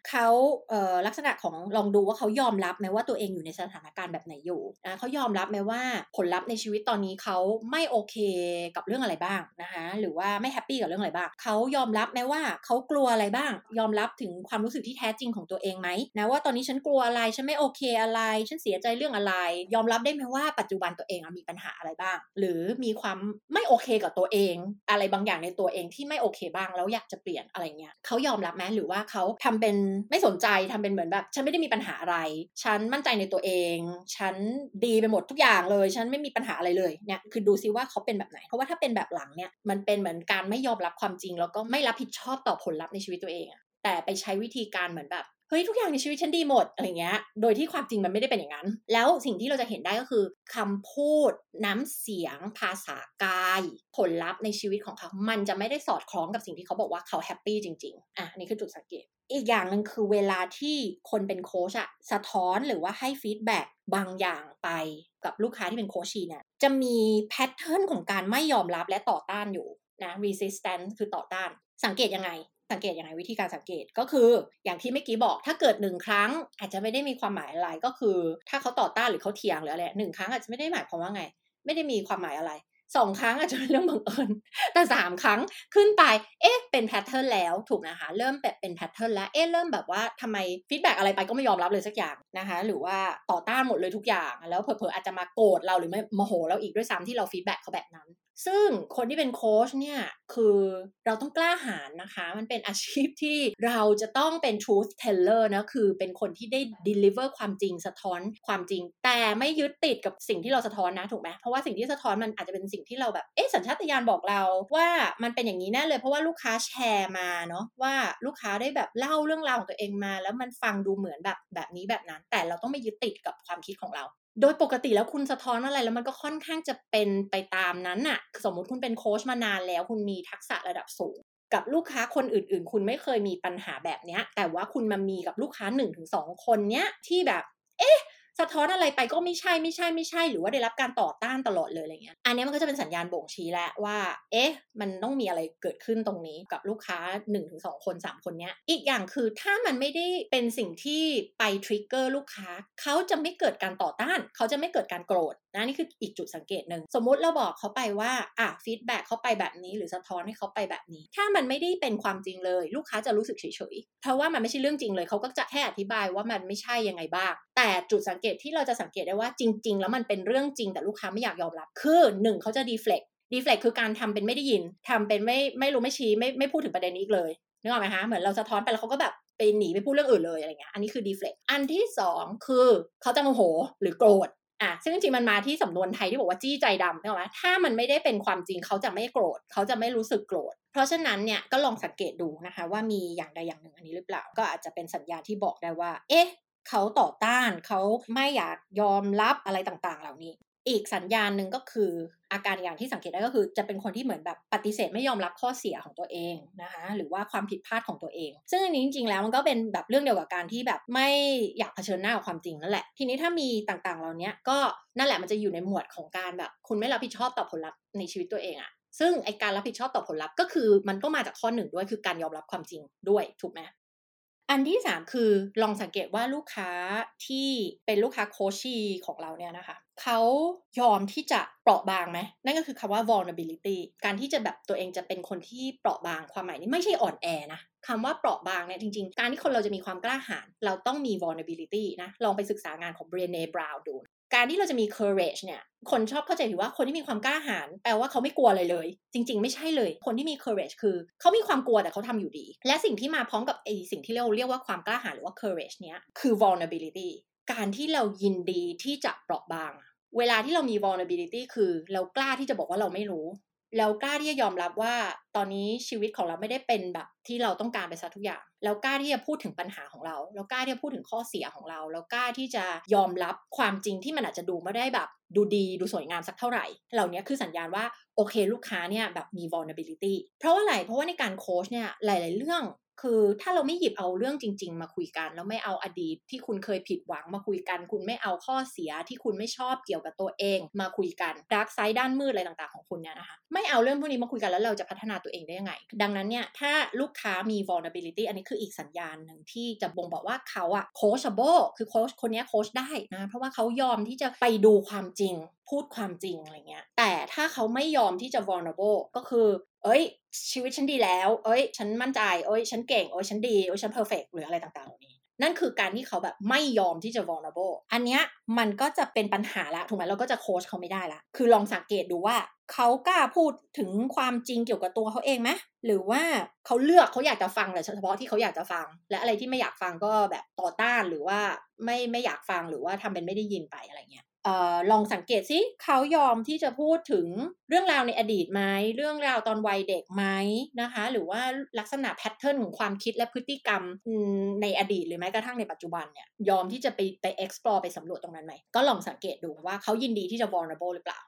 เขาเอ่อลักษณะของลองดูว่าเขายอมรับไหมว่าตัวเองอยู่ในสถานการณ์แบบไหนอยู่นะเขายอมรับไหมว่าผลลัพธ์ในชีวิตตอนนี้เขาไม่โอเคกับเรื่องอะไรบ้างนะคะหรือว่าไม่แฮปปี้กับเรื่องอะไรบ้างเขายอมรับไหมว่าเขากลัวอะไรบ้าง ยอมรับถึงความรู้สึกที่แท้จริงของตัวเองไหมนะว่าตอนนี้ฉันกลัวอะไรฉันไม่โอเคอะไร ฉันเสียใจเรื่องอะไร ยอมรับได้ไหมว่าปัจจุบันตัวเองมีปัญหาอะไรบ้าง หรือมีความไม่โอเคกับตัวเอง อะไรบางอย่างในตัวเองที่ไม่โอเคบ้างแล้วอยากจะเปลี่ยนอะไรเงี้ยเขายอมรับไหมหรือว่าเขาทำเป็นไม่สนใจทำเป็นเหมือนแบบ ฉันไม่ได้มีปัญหาอะไร ฉันมั่นใจในตัวเอง ฉันดีไปหมดทุกอย่างเลย ฉันไม่มีปัญหาอะไรเลยเนี่ยคือดูซิว่าเขาเป็นแบบไหน เพราะว่าถ้าเป็นแบบหลังเนี่ยมันเป็นเหมือนการไม่ยอมรับความจริง แล้วก็ไม่รับผิดชอบต่อผลลัพธ์ในชีวิตตัวเองแต่ไปใช้วิธีการเหมือนแบบ เฮ้ยทุกอย่างในชีวิตฉันดีหมดอะไรเงี้ย โดยที่ความจริงมันไม่ได้เป็นอย่างนั้น แล้วสิ่งที่เราจะเห็นได้ก็คือคำพูดน้ำเสียง ภาษากาย ผลลัพธ์ในชีวิตของเขา มันจะไม่ได้สอดคล้องกับสิ่งที่เขาบอกว่าเขาแฮปปี้จริง ๆ อะนี่คือจุดสังเกต อีกอย่างหนึ่งคือเวลาที่คนเป็นโค้ชอะสะท้อนหรือว่าให้ feedback บางอย่างไปกับลูกค้าที่เป็น coachee เนี่ยจะมี pattern ของการไม่ยอมรับและต่อต้านอยู่นะ resistance คือต่อต้าน สังเกตยังไง สังเกตยังไงวิธีการสังเกตก็คืออย่างที่เมื่อกี้บอกถ้าเกิดหนึ่งครั้ง อาจจะไม่ได้มีความหมายอะไรก็คือ ถ้าเขาต่อต้านหรือเขาเถียงหรืออะไรหนึ่งครั้งอาจจะไม่ได้หมายความว่าไง ไม่ได้มีความหมายอะไรสองครั้งอาจจะเป็นเรื่องบังเอิญแต่สามครั้งขึ้นไปเอ๊ะเป็น pattern แล้วถูกนะคะเริ่มแบบเป็น pattern แล้วเอ๊ะเริ่มแบบว่าทำไม feedback อะไรไปก็ไม่ยอมรับเลยสักอย่างนะคะหรือว่าต่อต้านหมดเลยทุกอย่าง แล้วเผลอๆอาจจะมาโกรธเราหรือไม่โมโหเราอีกด้วยซ้ำที่เรา feedback เขาแบบนั้น ซึ่งคนที่เป็นโค้ชเนี่ยคือเราต้องกล้าหาญนะคะ มันเป็นอาชีพที่เราจะต้องเป็น truth teller นะคือเป็นคนที่ได้ deliver ความจริงสะท้อนความจริง แต่ไม่ยึดติดกับสิ่งที่เราสะท้อนนะถูกไหมเพราะว่าสิ่งที่สะท้อนมันอาจจะเป็นสิ่งที่เราแบบเอ๊ะสัญชาตญาณบอกเราว่ามันเป็นอย่างนี้แน่เลยเพราะว่าลูกค้าแชร์มาเนาะว่าลูกค้าได้แบบเล่าเรื่องราวของตัวเองมา แล้วมันฟังดูเหมือนแบบแบบนี้แบบนั้น แต่เราต้องไม่ยึดติดกับความคิดของเรา โดยปกติแล้วคุณสะท้อนอะไรแล้วมันก็ค่อนข้างจะเป็นไปตามนั้นน่ะ สมมุติคุณเป็นโค้ชมานานแล้ว คุณมีทักษะระดับสูง กับลูกค้าคนอื่น ๆ คุณไม่เคยมีปัญหาแบบเนี้ยแต่ว่าคุณมามีกับลูกค้า1นถึงสคนเนี้ยที่แบบ เอ๊ะ สะท้อนอะไรไปก็ไม่ใช่ไม่ใช่ไม่ใช่ หรือว่าได้รับการต่อต้านตลอดเลยอะไรเงี้ย อันนี้มันก็จะเป็นสัญญาณบ่งชี้แล้วว่า เอ๊ะ มันต้องมีอะไรเกิดขึ้นตรงนี้กับลูกค้า 1-2 คน 3 คนเนี้ย อีกอย่างคือถ้ามันไม่ได้เป็นสิ่งที่ไป trigger ลูกค้า เขาจะไม่เกิดการต่อต้าน เขาจะไม่เกิดการโกรธนะนี่คืออีกจุดสังเกตหนึ่งสมมุติเราบอกเขาไปว่าอะ feedback เขาไปแบบนี้ หรือสะท้อนให้เขาไปแบบนี้ ถ้ามันไม่ได้เป็นความจริงเลย ลูกค้าจะรู้สึกเฉยๆเพราะว่ามันไม่ใช่เรื่องจริงเลยเขาก็จะแค่อธิบายว่ามันไม่ใช่ยังไงบ้าง แต่จุดสังเกตที่เราจะสังเกตได้ว่าจริง ๆ แล้วมันเป็นเรื่องจริงแต่ลูกค้าไม่อยากยอมรับ คือหนึ่งเขาจะ deflectดีเฟล็กคือการทำเป็นไม่ได้ยินทำเป็นไม่ไม่รู้ไม่ชี้ไม่ไม่พูดถึงประเด็นนี้อีกเลยนึกออกไหมคะเหมือนเราสะท้อนไปแล้วเขาก็แบบไปหนีไปพูดเรื่องอื่นเลยอะไรเงี้ยอันนี้คือดีเฟล็กอันที่สองคือเขาจะโมโหหรือโกรธอะซึ่งจริงๆมันมาที่สำนวนไทยที่บอกว่าจี้ใจดำใช่ไหมถ้ามันไม่ได้เป็นความจริงเขาจะไม่โกรธเขาจะไม่รู้สึกโกรธ เพราะฉะนั้นเนี่ยก็ลองสังเกตดูนะคะว่ามีอย่างใดอย่างหนึ่งอันนี้หรือเปล่า ก็อาจจะเป็นสัญญาณที่บอกได้ว่า เอ๊ะ เขาต่อต้านเขาไม่อยากยอมรับอะไรต่างๆ เหล่านี้ อีกสัญญาณหนึ่งก็คืออาการอย่างที่สังเกตได้ก็คือ จะเป็นคนที่เหมือนแบบปฏิเสธไม่ยอมรับข้อเสียของตัวเองนะคะหรือว่าความผิดพลาดของตัวเอง ซึ่งอันนี้จริงๆแล้วมันก็เป็นแบบเรื่องเดียวกับการที่แบบไม่อยากเผชิญหน้ากับความจริงนั่นแหละ ทีนี้ถ้ามีต่างๆเหล่านี้ก็นั่นแหละมันจะอยู่ในหมวดของการแบบ คุณไม่รับผิดชอบต่อผลลัพธ์ในชีวิตตัวเองอะซึ่งไอการรับผิดชอบต่อผลลัพธ์ก็คือมันก็มาจากข้อหนึ่งด้วยคือการยอมรับความจริงด้วยถูกไหม อันที่สามคือลองสังเกตว่าลูกค้าที่เป็นลูกค้าโคชีของเราเนี่ยนะคะเขายอมที่จะเปราะบางไหมนั่นก็คือคำว่า vulnerability การที่จะแบบตัวเองจะเป็นคนที่เปราะบางความหมายนี้ไม่ใช่อ่อนแอนะคำว่าเปราะบางเนี่ยจริง ๆ การที่คนเราจะมีความกล้าหาญเราต้องมี vulnerability นะ ลองไปศึกษางานของ Brené Brown ดู การที่เราจะมี courage เนี่ย คนชอบเข้าใจผิดว่าคนที่มีความกล้าหาญแปลว่าเขาไม่กลัวอะไรเลย จริง ๆ ไม่ใช่เลย คนที่มี courage คือเขามีความกลัวแต่เขาทำอยู่ดี และสิ่งที่มาพร้อมกับไอสิ่งที่เราเรียกว่าความกล้าหาญหรือว่า courage เนี้ยคือ vulnerability การที่เรายินดีที่จะเปราะบาง เวลาที่เรามี vulnerability คือเรากล้าที่จะบอกว่าเราไม่รู้ แล้วกล้าที่จะยอมรับว่าตอนนี้ชีวิตของเราไม่ได้เป็นแบบที่เราต้องการไปซะทุกอย่าง แล้วกล้าที่จะพูดถึงปัญหาของเรา แล้วกล้าที่จะพูดถึงข้อเสียของเรา แล้วกล้าที่จะยอมรับความจริงที่มันอาจจะดูไม่ได้แบบ ดูดีดูสวยงามสักเท่าไหร่ เหล่านี้คือสัญญาณว่าโอเคลูกค้าเนี่ยแบบมี vulnerability เพราะว่าอะไรเพราะว่าในการโค้ชเนี่ยหลาย ๆ เรื่อง คือถ้าเราไม่หยิบเอาเรื่องจริง ๆ มาคุยกัน แล้วไม่เอาอดีตที่คุณเคยผิดหวังมาคุยกัน คุณไม่เอาข้อเสียที่คุณไม่ชอบเกี่ยวกับตัวเองมาคุยกันดาร์กไซด์ด้านมืดอะไรต่างๆของคุณเนี่ยนะคะไม่เอาเรื่องพวกนี้มาคุยกันแล้วเราจะพัฒนาตัวเองได้ยังไง ดังนั้นเนี่ยถ้าลูกค้ามี vulnerability อันนี้คืออีกสัญญาณหนึ่งที่จะบ่งบอกว่าเขาอะ coachable คือโค้ชคนนี้โค้ชได้นะเพราะว่าเขายอมที่จะไปดูความจริงพูดความจริงอะไรเงี้ย แต่ถ้าเขาไม่ยอมที่จะ vulnerable ก็คือ เอ้ย ชีวิตฉันดีแล้ว เอ้ย ฉันมั่นใจ เอ้ย ฉันเก่ง เอ้ย ฉันดี เอ้ย ฉันเพอร์เฟกหรืออะไรต่างๆเหล่านี้ นั่นคือการที่เขาแบบไม่ยอมที่จะ vulnerable อันเนี้ยมันก็จะเป็นปัญหาละ ถูกไหมเราก็จะโค้ชเขาไม่ได้ละ คือลองสังเกตดูว่าเขากล้าพูดถึงความจริงเกี่ยวกับตัวเขาเองไหมหรือว่าเขาเลือกเขาอยากจะฟังแต่เฉพาะที่เขาอยากจะฟัง และอะไรที่ไม่อยากฟังก็แบบต่อต้านหรือว่าไม่ไม่อยากฟังหรือว่าทำเป็นไม่ได้ยินไปอะไรเงี้ย ออลองสังเกตสิเขายอมที่จะพูดถึงเรื่องราวในอดีตไหมเรื่องราวตอนวัยเด็กไหมนะคะ หรือว่าลักษณะแพทเทิร์นของความคิดและพฤติกรรมในอดีตหรือแม้กระทั่งในปัจจุบันเนี่ยยอมที่จะไปไป explore ไปสำรวจตรงนั้นไหมก็ลองสังเกตดูว่าเขายินดีที่จะ vulnerable หรือเปล่า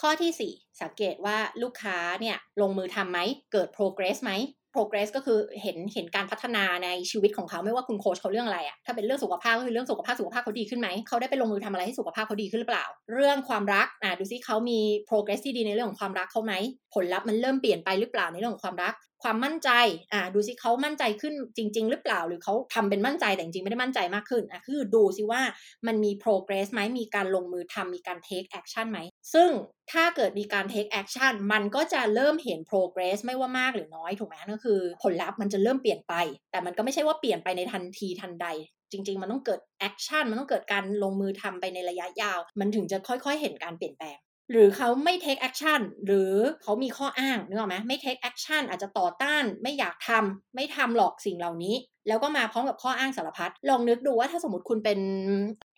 ข้อที่ 4 สังเกตว่าลูกค้าเนี่ยลงมือทำไหมเกิด progress ไหม progress ก็คือเห็นเห็นการพัฒนาในชีวิตของเขาไม่ว่าคุณโค้ชเขาเรื่องอะไรอะถ้าเป็นเรื่องสุขภาพก็คือเรื่องสุขภาพสุขภาพเขาดีขึ้นไหมเขาได้ไปลงมือทำอะไรให้สุขภาพเขาดีขึ้นหรือเปล่า เรื่องความรักอะดูซิเขามี progress ที่ดีในเรื่องของความรักเขาไหมผลลัพธ์มันเริ่มเปลี่ยนไปหรือเปล่าในเรื่องของความรัก ความมั่นใจอะดูซิเขามั่นใจขึ้นจริง ๆ หรือเปล่า หรือเขาทำเป็นมั่นใจแต่จริงๆไม่ได้มั่นใจมากขึ้นอะคือดูซิว่ามันมี progress ไหมมีการลงมือทำมีการ take action ไหม ซึ่งถ้าเกิดมีการ take action มันก็จะเริ่มเห็น progress ไม่ว่ามากหรือน้อยถูกไหมนั่นคือ ผลลัพธ์มันจะเริ่มเปลี่ยนไป แต่มันก็ไม่ใช่ว่าเปลี่ยนไปในทันทีทันใด จริง ๆ มันต้องเกิด action มันต้องเกิดการลงมือทำไปในระยะยาว มันถึงจะค่อย ๆ เห็นการเปลี่ยนแปลง หรือเขาไม่ take action หรือเขามีข้ออ้างนึกออกไหมไม่ take action อาจจะต่อต้าน ไม่อยากทำไม่ทำหรอกสิ่งเหล่านี้ แล้วก็มาพร้อมกับข้ออ้างสารพัดลองนึกดูว่าถ้าสมมติคุณเป็น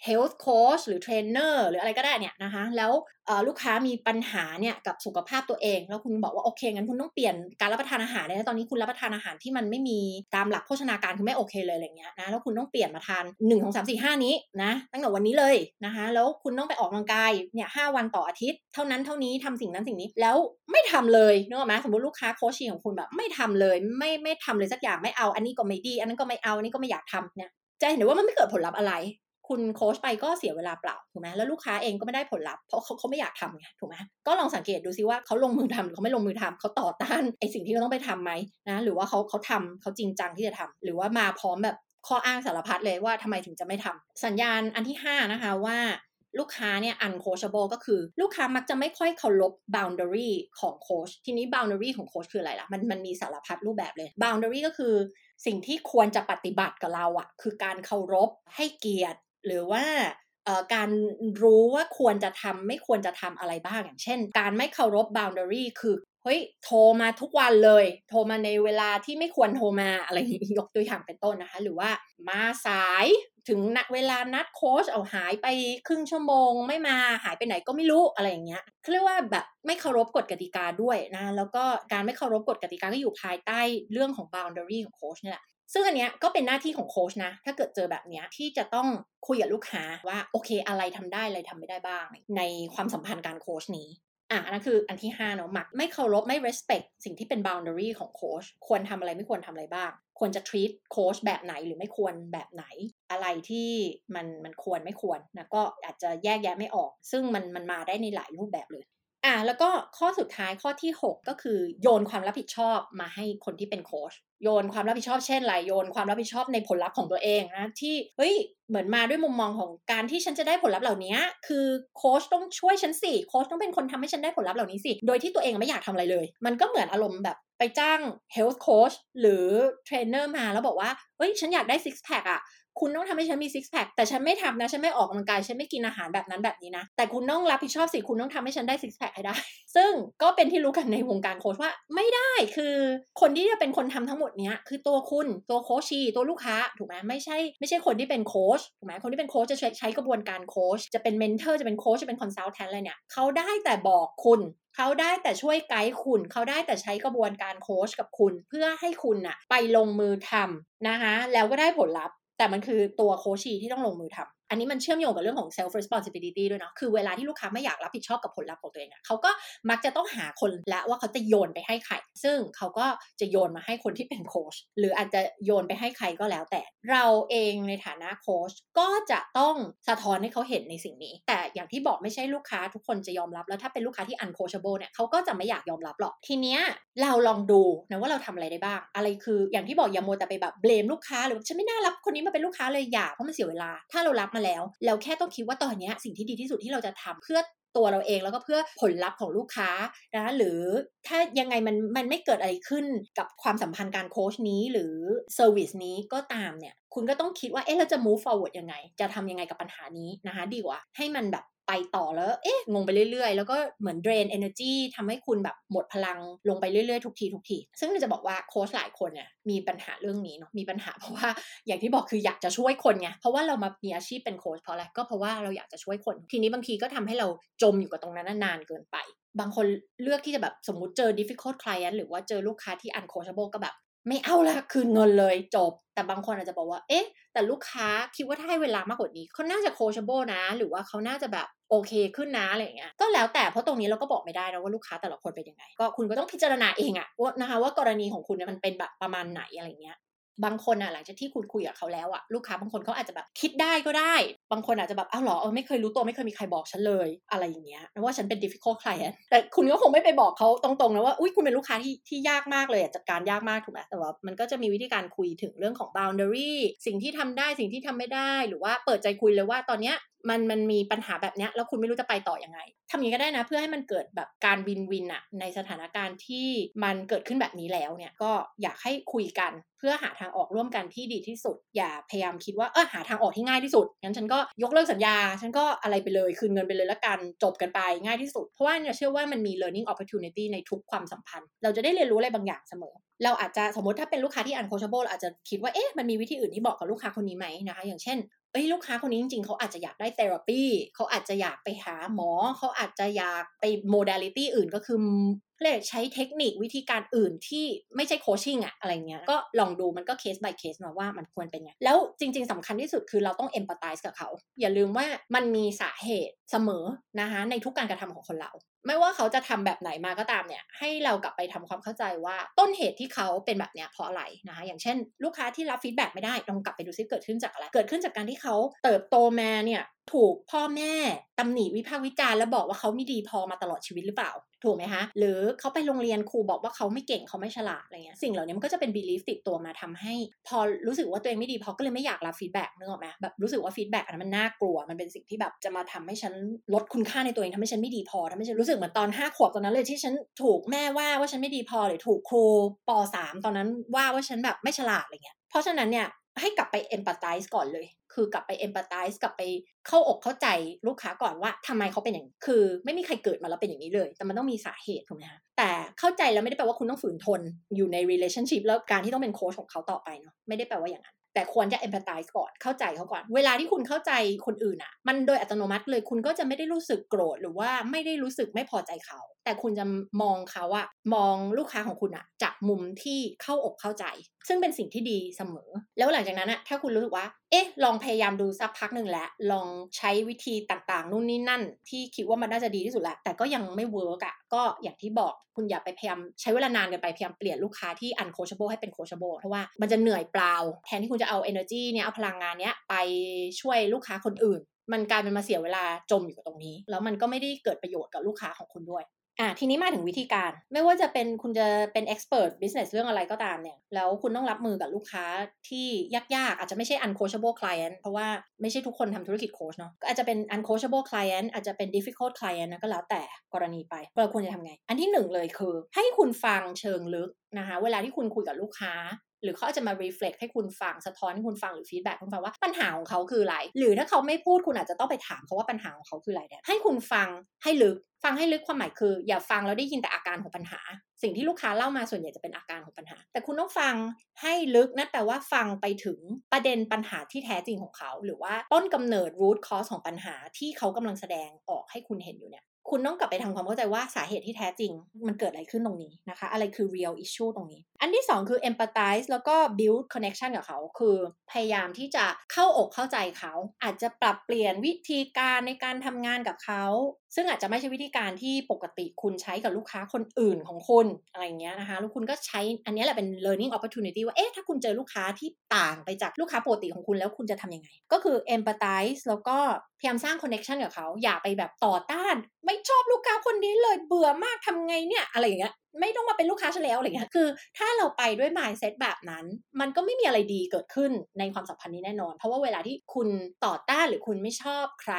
health coach หรือ trainer หรืออะไรก็ได้เนี่ยนะคะ แล้วลูกค้ามีปัญหาเนี่ยกับสุขภาพตัวเอง แล้วคุณบอกว่าโอเคงั้นคุณต้องเปลี่ยนการรับประทานอาหารเลยนะตอนนี้คุณรับประทานอาหารที่มันไม่มีตามหลักโภชนาการคือไม่โอเคเลยอะไรเงี้ยนะแล้วคุณต้องเปลี่ยนมาทาน1นึ่งของสามสี่ห้านี้นะตั้งแต่วันนี้เลยนะคะ แล้วคุณต้องไปออกกำลังกายเนี่ยห้าวันต่ออาทิตย์ เท่านั้นเท่านี้ทำสิ่งนั้นสิ่งนี้แล้วไม่ทำเลยนึกออกไหมสมมติลูกค้าโคชชิ่งของคุณแบบไม่ทำเลย ไม่ไม่ทำเลยสักอย่างไม่เอาอันนี้ก็ไม่ดีอันนั้นก็ไม่เอานนี้ก็ไม่อยากทำเนี่ยจะเห็นว่ามันไม่เกิดผลลัพธ์อะไร คุณโค้ชไปก็เสียเวลาเปล่าถูกไหมแล้วลูกค้าเองก็ไม่ได้ผลลัพธ์เพราะเขาเขาไม่อยากทำไงถูกไหมก็ลองสังเกตดูซิว่าเขาลงมือทำหรือเขาไม่ลงมือทำเขาต่อต้านไอสิ่งที่เขาต้องไปทํำไหมนะหรือว่าเขาเขาทำเขาจริงจังที่จะทำหรือว่ามาพร้อมแบบข้ออ้างสารพัดเลยว่าทำไมถึงจะไม่ทำสัญญาณอันที่ 5 นะคะว่าลูกค้าเนี่ย uncoachable ก็คือลูกค้ามักจะไม่ค่อยเคารพ boundary ของโค้ชทีนี้ boundary ของโค้ชคืออะไรล่ะ มันมันมีสารพัดรูปแบบเลย boundary ก็คือ สิ่งที่ควรจะปฏิบัติกับเราอะคือการเคารพให้เกียรติ หรือว่าการรู้ว่าควรจะทำไม่ควรจะทำอะไรบ้างอย่างเช่น การไม่เคารพ boundary คือ เฮ้ยโทรมาทุกวันเลย โทรมาในเวลาที่ไม่ควรโทรมาอะไรยกตัวอย่างเป็นต้นนะคะ หรือว่ามาสายถึงณเวลานัดโค้ชเอาหายไปครึ่งชั่วโมง ไม่มาหายไปไหนก็ไม่รู้อะไรอย่างเงี้ยเรียกว่าแบบไม่เคารพกฎกติกาด้วยนะแล้วก็การไม่เคารพกฎกติกาก็อยู่ภายใต้เรื่องของ boundary ของโค้ชนี่แหละซึ่งอันเนี้ยก็เป็นหน้าที่ของโค้ชนะ ถ้าเกิดเจอแบบเนี้ยที่จะต้องคุยกับลูกค้าว่าโอเคอะไรทำได้อะไรทำไม่ได้บ้าง ในความสัมพันธ์การโค้ชนี้ อะนั่นคืออันที่5เนาะหมักไม่เคารพไม่ respect สิ่งที่เป็น boundary ของโค้ชควรทำอะไรไม่ควรทำอะไรบ้าง ควรจะ treat โค้ชแบบไหนหรือไม่ควรแบบไหน อะไรที่มันมันควรไม่ควรนะก็อาจจะแยกแยะไม่ออก ซึ่งมันมันมาได้ในหลายรูปแบบเลยอะแล้วก็ข้อสุดท้ายข้อที่ 6 ก็คือโยนความรับผิดชอบมาให้คนที่เป็นโค้ช โยนความรับผิดชอบเช่นไรโยนความรับผิดชอบในผลลัพธ์ของตัวเองนะที่เฮ้ยเหมือนมาด้วยมุมมองของการที่ฉันจะได้ผลลัพธ์เหล่านี้คือโค้ชต้องช่วยฉันสิโค้ชต้องเป็นคนทำให้ฉันได้ผลลัพธ์เหล่านี้สิโดยที่ตัวเองไม่อยากทำอะไรเลย มันก็เหมือนอารมณ์แบบไปจ้าง health coach หรือเทรนเนอร์มาแล้วบอกว่าเฮ้ยฉันอยากได้ซิกแพคอะ คุณต้องทำให้ฉันมีซิกแพคแต่ฉันไม่ทำนะ ฉันไม่ออกกำลังกาย ฉันไม่กินอาหารแบบนั้นแบบนี้นะ แต่คุณต้องรับผิดชอบสิ คุณต้องทำให้ฉันได้ซิกแพคให้ได้ ซึ่งก็เป็นที่รู้กันในวงการโค้ชว่าไม่ได้ คือคนที่จะเป็นคนทำทั้งหมดเนี้ยคือตัวคุณ ตัว coachee ตัวลูกค้า ถูกไหมไม่ใช่ ไม่ใช่คนที่เป็นโค้ชถูกไหมคนที่เป็นโค้ชจะใช้ใช้กระบวนการโค้ช จะเป็น mentor จะเป็นโค้ช จะเป็น consultant อะไรเนี่ย เขาได้แต่บอกคุณเขาได้แต่ช่วยไกด์คุณ เขาได้แต่ใช้กระบวนการโค้ชกับคุณ เพื่อให้คุณน่ะไปลงมือทำนะคะ แล้วก็ได้ผลลัพธ์ แต่มันคือตัวโคชีที่ต้องลงมือทำ อันนี้มันเชื่อมโยงกับเรื่องของ self responsibility ด้วยเนาะ คือเวลาที่ลูกค้าไม่อยากรับผิดชอบกับผลลัพธ์ของตัวเองอะเขาก็มักจะต้องหาคนละว่าเขาจะโยนไปให้ใคร ซึ่งเขาก็จะโยนมาให้คนที่เป็นโค้ช หรืออาจจะโยนไปให้ใครก็แล้วแต่ เราเองในฐานะโค้ชก็จะต้องสะท้อนให้เขาเห็นในสิ่งนี้ แต่อย่างที่บอกไม่ใช่ลูกค้าทุกคนจะยอมรับ แล้วถ้าเป็นลูกค้าที่ uncoachable เนี่ยเขาก็จะไม่อยากยอมรับหรอก ทีเนี้ยเราลองดูนะว่าเราทำอะไรได้บ้าง อะไรคืออย่างที่บอกอย่าโมแต่ไปแบบเบลมลูกค้าหรือฉันไม่น่ารับคนนี้มาเป็นลูกค้าเลยอย่าเพราะมันเสียเวลา ถ้าเรารับมาแล้ว เราแค่ต้องคิดว่าตอนนี้สิ่งที่ดีที่สุดที่เราจะทำเพื่อตัวเราเองแล้วก็เพื่อผลลัพธ์ของลูกค้านะหรือถ้ายังไงมันมันไม่เกิดอะไรขึ้นกับความสัมพันธ์การโค้ชนี้หรือเซอร์วิสนี้ก็ตามเนี่ย คุณก็ต้องคิดว่าเอ๊ะเราจะ move forward ยังไง จะทำยังไงกับปัญหานี้นะคะดีกว่า ให้มันแบบ ไปต่อแล้วเอ๊ะงงไปเรื่อยๆ แล้วก็เหมือน drain energy ทำให้คุณแบบหมดพลังลงไปเรื่อยๆ ทุกทีทุกทีซึ่งจะบอกว่าโค้ชหลายคนเนี่ยมีปัญหาเรื่องนี้เนาะมีปัญหาเพราะว่าอย่างที่บอกคืออยากจะช่วยคนไงเพราะว่าเรามามีอาชีพเป็นโค้ชเพราะอะไรก็เพราะว่าเราอยากจะช่วยคน ทีนี้บางทีก็ทำให้เราจมอยู่กับตรงนั้นนานเกินไป บางคนเลือกที่จะแบบสมมุติเจอ difficult client หรือว่าเจอลูกค้าที่ uncoachable ก็แบบไม่เอาละคืนเงินเลยจบ แต่บางคนอาจจะบอกว่า เอ๊ะ แต่ลูกค้าคิดว่าถ้าให้เวลามากกว่านี้เขาน่าจะโคชเบิลนะ หรือว่าเขาน่าจะแบบ โอเคขึ้นนะอะไรเงี้ยก็แล้วแต่เพราะตรงนี้เราก็บอกไม่ได้นะว่าลูกค้าแต่ละคนเป็นยังไง ก็คุณก็ต้องพิจารณาเองอะว่านะคะว่ากรณีของคุณเนี่ยมันเป็นแบบประมาณไหนอะไรเงี้ย บางคนอะหลังจากที่คุณคุยกับเขาแล้วอะลูกค้าบางคนเขาอาจจะแบบคิดได้ก็ได้ บางคนอาจจะแบบอ้าวเหรอเออไม่เคยรู้ตัวไม่เคยมีใครบอกฉันเลยอะไรอย่างเงี้ยว่าฉันเป็น difficult client แต่คุณก็คงไม่ไปบอกเขาตรงๆนะว่าอุ้ยคุณเป็นลูกค้าที่ที่ยากมากเลยจัดการยากมากถูกไหมแต่ว่ามันก็จะมีวิธีการคุยถึงเรื่องของ boundary สิ่งที่ทำได้สิ่งที่ทำไม่ได้ หรือว่าเปิดใจคุยเลยว่าตอนเนี้ยมันมันมีปัญหาแบบนี้แล้วคุณไม่รู้จะไปต่ออยังไงทำอย่างนี้ก็ได้นะ เพื่อให้มันเกิดแบบการวินวินอะในสถานการณ์ที่มันเกิดขึ้นแบบนี้แล้วเนี่ยก็อยากให้คุยกันเพื่อหาทางออกร่วมกันที่ดีที่สุด อย่าพยายามคิดว่าเออหาทางออกที่ง่ายที่สุดงั้นฉันก็ยกเลิกสัญญา ฉันก็อะไรไปเลย คืนเงินไปเลยละกันจบกันไปง่ายที่สุด เพราะว่าเนี่ยเชื่อว่ามันมี learning opportunity ในทุกความสัมพันธ์ เราจะได้เรียนรู้อะไรบางอย่างเสมอ เราอาจจะสมมติถ้าเป็นลูกค้าที่ uncoachable อาจจะคิดว่าเอ๊ะมันมีวิธีอื่นที่บอกกับลูกค้าคนนี้ไหมนะคะ อย่างเช่นเอ้ยลูกค้าคนนี้จริงๆ เขาอาจจะอยากได้ therapy เขาอาจจะอยากไปหาหมอ เขาอาจจะอยากไป modality อื่นก็คือ เลยกใช้เทคนิควิธีการอื่นที่ไม่ใช่ coaching อะอะไรเงี้ยก็ลองดูมันก็เคส by เคสนะว่ามันควรเป็นไง แล้วจริง ๆสำคัญที่สุดคือเราต้อง empathize กับเขา อย่าลืมว่ามันมีสาเหตุเสมอนะคะในทุกการกระทำของคนเรา ไม่ว่าเขาจะทำแบบไหนมาก็ตามเนี่ย ให้เรากลับไปทำความเข้าใจว่าต้นเหตุที่เขาเป็นแบบเนี้ยเพราะอะไรนะคะ อย่างเช่น ลูกค้าที่รับ feedback ไม่ได้ลองกลับไปดูซิเกิดขึ้นจากอะไร เกิดขึ้นจากการที่เขาเติบโตมาเนี่ยถูกพ่อแม่ตำหนิวิพากษ์วิจารณ์แล้วบอกว่าเขาไม่ดีพอมาตลอดชีวิตหรือเปล่า ถูกไหมคะหรือเขาไปโรงเรียนครูบอกว่าเขาไม่เก่งเขาไม่ฉลาดอะไรเงี้ยสิ่งเหล่านี้มันก็จะเป็น belief ติดตัวมาทำให้ พอรู้สึกว่าตัวเองไม่ดีพอก็เลยไม่อยากรับ feedback นึกออกไหมแบบรู้สึกว่า feedback อันนั้นมันน่ากลัวมันเป็นสิ่งที่แบบจะมาทำให้ฉันลดคุณค่าในตัวเองทำให้ฉันไม่ดีพอทำให้ฉันรู้สึกเหมือนตอนห้าขวบตอนนั้นเลยที่ฉันถูกแม่ว่าว่าฉันไม่ดีพอหรือถูกครูปสามตอนนั้นว่าว่าฉันแบบไม่ฉลาดอะไรเงี้ย เพราะฉะนั้นเนี่ยให้กลับไปเอมพัตไตส์ก่อนเลย คือกลับไปเอมพัตไตส์กลับไปเข้าอกเข้าใจลูกค้าก่อนว่าทำไมเขาเป็นอย่างคือ ไม่มีใครเกิดมาแล้วเป็นอย่างนี้เลย แต่มันต้องมีสาเหตุถูกไหมคะแต่เข้าใจแล้วไม่ได้แปลว่าคุณต้องฝืนทนอยู่ใน relationship แล้วการที่ต้องเป็นโค้ชของเขาต่อไปเนาะไม่ได้แปลว่าอย่างนั้น แต่ควรจะ empathize ก่อน เข้าใจเขาก่อน เวลาที่คุณเข้าใจคนอื่นอะ่ะ มันโดยอัตโนมัติเลยคุณก็จะไม่ได้รู้สึกโกรธหรือว่าไม่ได้รู้สึกไม่พอใจเขา แต่คุณจะมองเขาอะมองลูกค้าของคุณอะจากมุมที่เข้าอกเข้าใจ ซึ่งเป็นสิ่งที่ดีเสมอ แล้วหลังจากนั้นอะถ้าคุณรู้สึกว่า เอ๊ะ ลองพยายามดูสักพักหนึ่งแล้ว ลองใช้วิธีต่างๆ นู่นนี่นั่น ที่คิดว่ามันน่าจะดีที่สุดแล้ว แต่ก็ยังไม่ work อะก็อย่างที่บอกคุณอย่าไปพยายามใช้เวลานานเกินไปพยายามเปลี่ยนลูกค้าที่ uncoachable ให้เป็น coachable เพราะว่ามันจะเหนื่อยเปล่า แทนที่คุณจะเอา energy เนี่ยเอาพลังงานเนี้ยไปช่วยลูกค้าคนอื่นมันกลายเป็นมาเสียเวลาจมอยู่กับตรงนี้ แล้วมันก็ไม่ได้เกิดประโยชน์กับลูกค้าของคุณด้วย อะทีนี้มาถึงวิธีการ ไม่ว่าจะเป็นคุณจะเป็น expert business เรื่องอะไรก็ตามเนี่ย แล้วคุณต้องรับมือกับลูกค้าที่ยากๆ อาจจะไม่ใช่ uncoachable client เพราะว่าไม่ใช่ทุกคนทำธุรกิจโค้ชเนาะก็อาจจะเป็น uncoachable client อาจจะเป็น difficult client นะก็แล้วแต่กรณีไปเราควรจะทำไง อันที่หนึ่งเลยคือ ให้คุณฟังเชิงลึกนะคะ เวลาที่คุณคุยกับลูกค้า หรือเขาจะมา reflect ให้คุณฟังสะท้อนให้คุณฟังหรือ feedback คุณฟังว่าปัญหาของเขาคืออะไร หรือถ้าเขาไม่พูดคุณอาจจะต้องไปถามเขาว่าปัญหาของเขาคืออะไรเนี่ยให้คุณฟังให้ลึกฟังให้ลึกความหมายคือ อย่าฟังแล้วได้ยินแต่อาการของปัญหา สิ่งที่ลูกค้าเล่ามาส่วนใหญ่จะเป็นอาการของปัญหา แต่คุณต้องฟังให้ลึกนั่นแปลว่าฟังไปถึงประเด็นปัญหาที่แท้จริงของเขา หรือว่าต้นกำเนิด root cause ของปัญหาที่เขากำลังแสดงออกให้คุณเห็นอยู่เนี่ย คุณต้องกลับไปทำความเข้าใจว่าสาเหตุที่แท้จริง มันเกิดอะไรขึ้นตรงนี้นะคะ อะไรคือ real issue ตรงนี้ อันที่ 2 คือ empathize แล้วก็ build connection กับเขา คือพยายามที่จะเข้าอกเข้าใจเขา อาจจะปรับเปลี่ยนวิธีการในการทำงานกับเขา ซึ่งอาจจะไม่ใช่วิธีการที่ปกติคุณใช้กับลูกค้าคนอื่นของคุณอะไรเงี้ยนะคะแล้วคุณก็ใช้อันนี้แหละเป็น learning opportunity ว่าเอ๊ะถ้าคุณเจอลูกค้าที่ต่างไปจากลูกค้าปกติของคุณแล้วคุณจะทำยังไง ก็คือ empathize แล้วก็พยายามสร้าง connection กับเขาอย่าไปแบบต่อต้าน ไม่ชอบลูกค้าคนนี้เลยเบื่อมากทำไงเนี่ยอะไรอย่างเงี้ยไม่ต้องมาเป็นลูกค้าฉันแล้วอะไรเงี้ยคือ ถ้าเราไปด้วย mindset แบบนั้น มันก็ไม่มีอะไรดีเกิดขึ้นในความสัมพันธ์นี้แน่นอน เพราะว่าเวลาที่คุณต่อต้านหรือคุณไม่ชอบใคร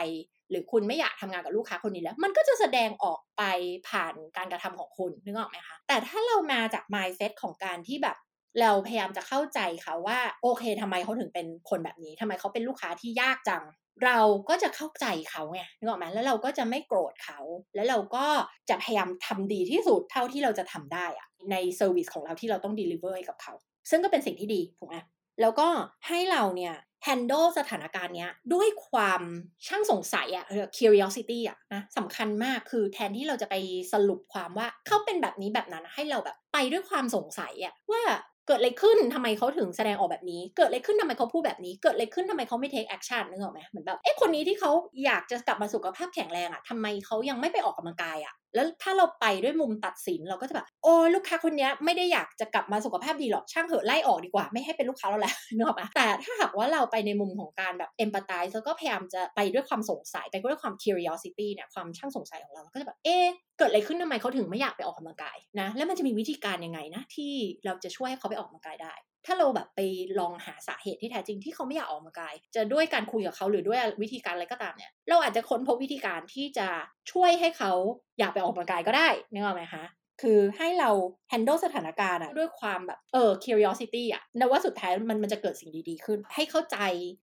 หรือคุณไม่อยากทำงานกับลูกค้าคนนี้แล้ว มันก็จะแสดงออกไปผ่านการกระทำของคุณนึกออกไหมคะ แต่ถ้าเรามาจาก mindset ของการที่แบบเราพยายามจะเข้าใจเขาว่าโอเคทำไมเขาถึงเป็นคนแบบนี้ทำไมเขาเป็นลูกค้าที่ยากจัง เราก็จะเข้าใจเขาไงนึกออกไหมแล้วเราก็จะไม่โกรธเขา แล้วเราก็จะพยายามทำดีที่สุดเท่าที่เราจะทำได้อะในเซอร์วิสของเราที่เราต้อง deliver ให้กับเขา ซึ่งก็เป็นสิ่งที่ดีถูกไหมแล้วก็ให้เราเนี่ย handle สถานการณ์เนี้ยด้วยความช่างสงสัยอะ curiosity อะนะสำคัญมากคือแทนที่เราจะไปสรุปความว่าเขาเป็นแบบนี้แบบนั้นให้เราแบบไปด้วยความสงสัยอะว่าเกิดอะไรขึ้นทำไมเขาถึงแสดงออกแบบนี้ เกิดอะไรขึ้นทำไมเขาพูดแบบนี้ เกิดอะไรขึ้นทำไมเขาไม่ take action นึกออกไหมเหมือนแบบ เอ๊ะ คนนี้ที่เขาอยากจะกลับมาสุขภาพแข็งแรงอะทำไมเขายังไม่ไปออกกำลังกายอะ แล้วถ้าเราไปด้วยมุมตัดสินเราก็จะแบบโอ้ลูกค้าคนนี้ไม่ได้อยากจะกลับมาสุขภาพดีหรอกช่างเหอะไล่ออกดีกว่าไม่ให้เป็นลูกค้าเราแล้วนึกออกปะแต่ถ้าหากว่าเราไปในมุมของการแบบ empathize แล้วก็พยายามจะไปด้วยความสงสัยไปด้วยความ curiosity เนี่ยความช่างสงสัยของเราก็จะแบบเอ๊เกิดอะไรขึ้นทำไมเขาถึงไม่อยากไปออกกำลังกายนะแล้วมันจะมีวิธีการยังไงนะที่เราจะช่วยให้เขาไปออกกำลังกายได้ ถ้าเราแบบไปลองหาสาเหตุที่แท้จริงที่เขาไม่อยากออกกำลังกาย จะด้วยการคุยกับเขาหรือด้วยวิธีการอะไรก็ตามเนี่ย เราอาจจะค้นพบวิธีการที่จะช่วยให้เขาอยากไปออกกำลังกายก็ได้นึกออกไหมคะ คือให้เรา handle สถานการณ์อะด้วยความแบบเออ curiosity อะนว่าสุดท้ายมันมันจะเกิดสิ่งดีๆขึ้น ให้เข้าใจ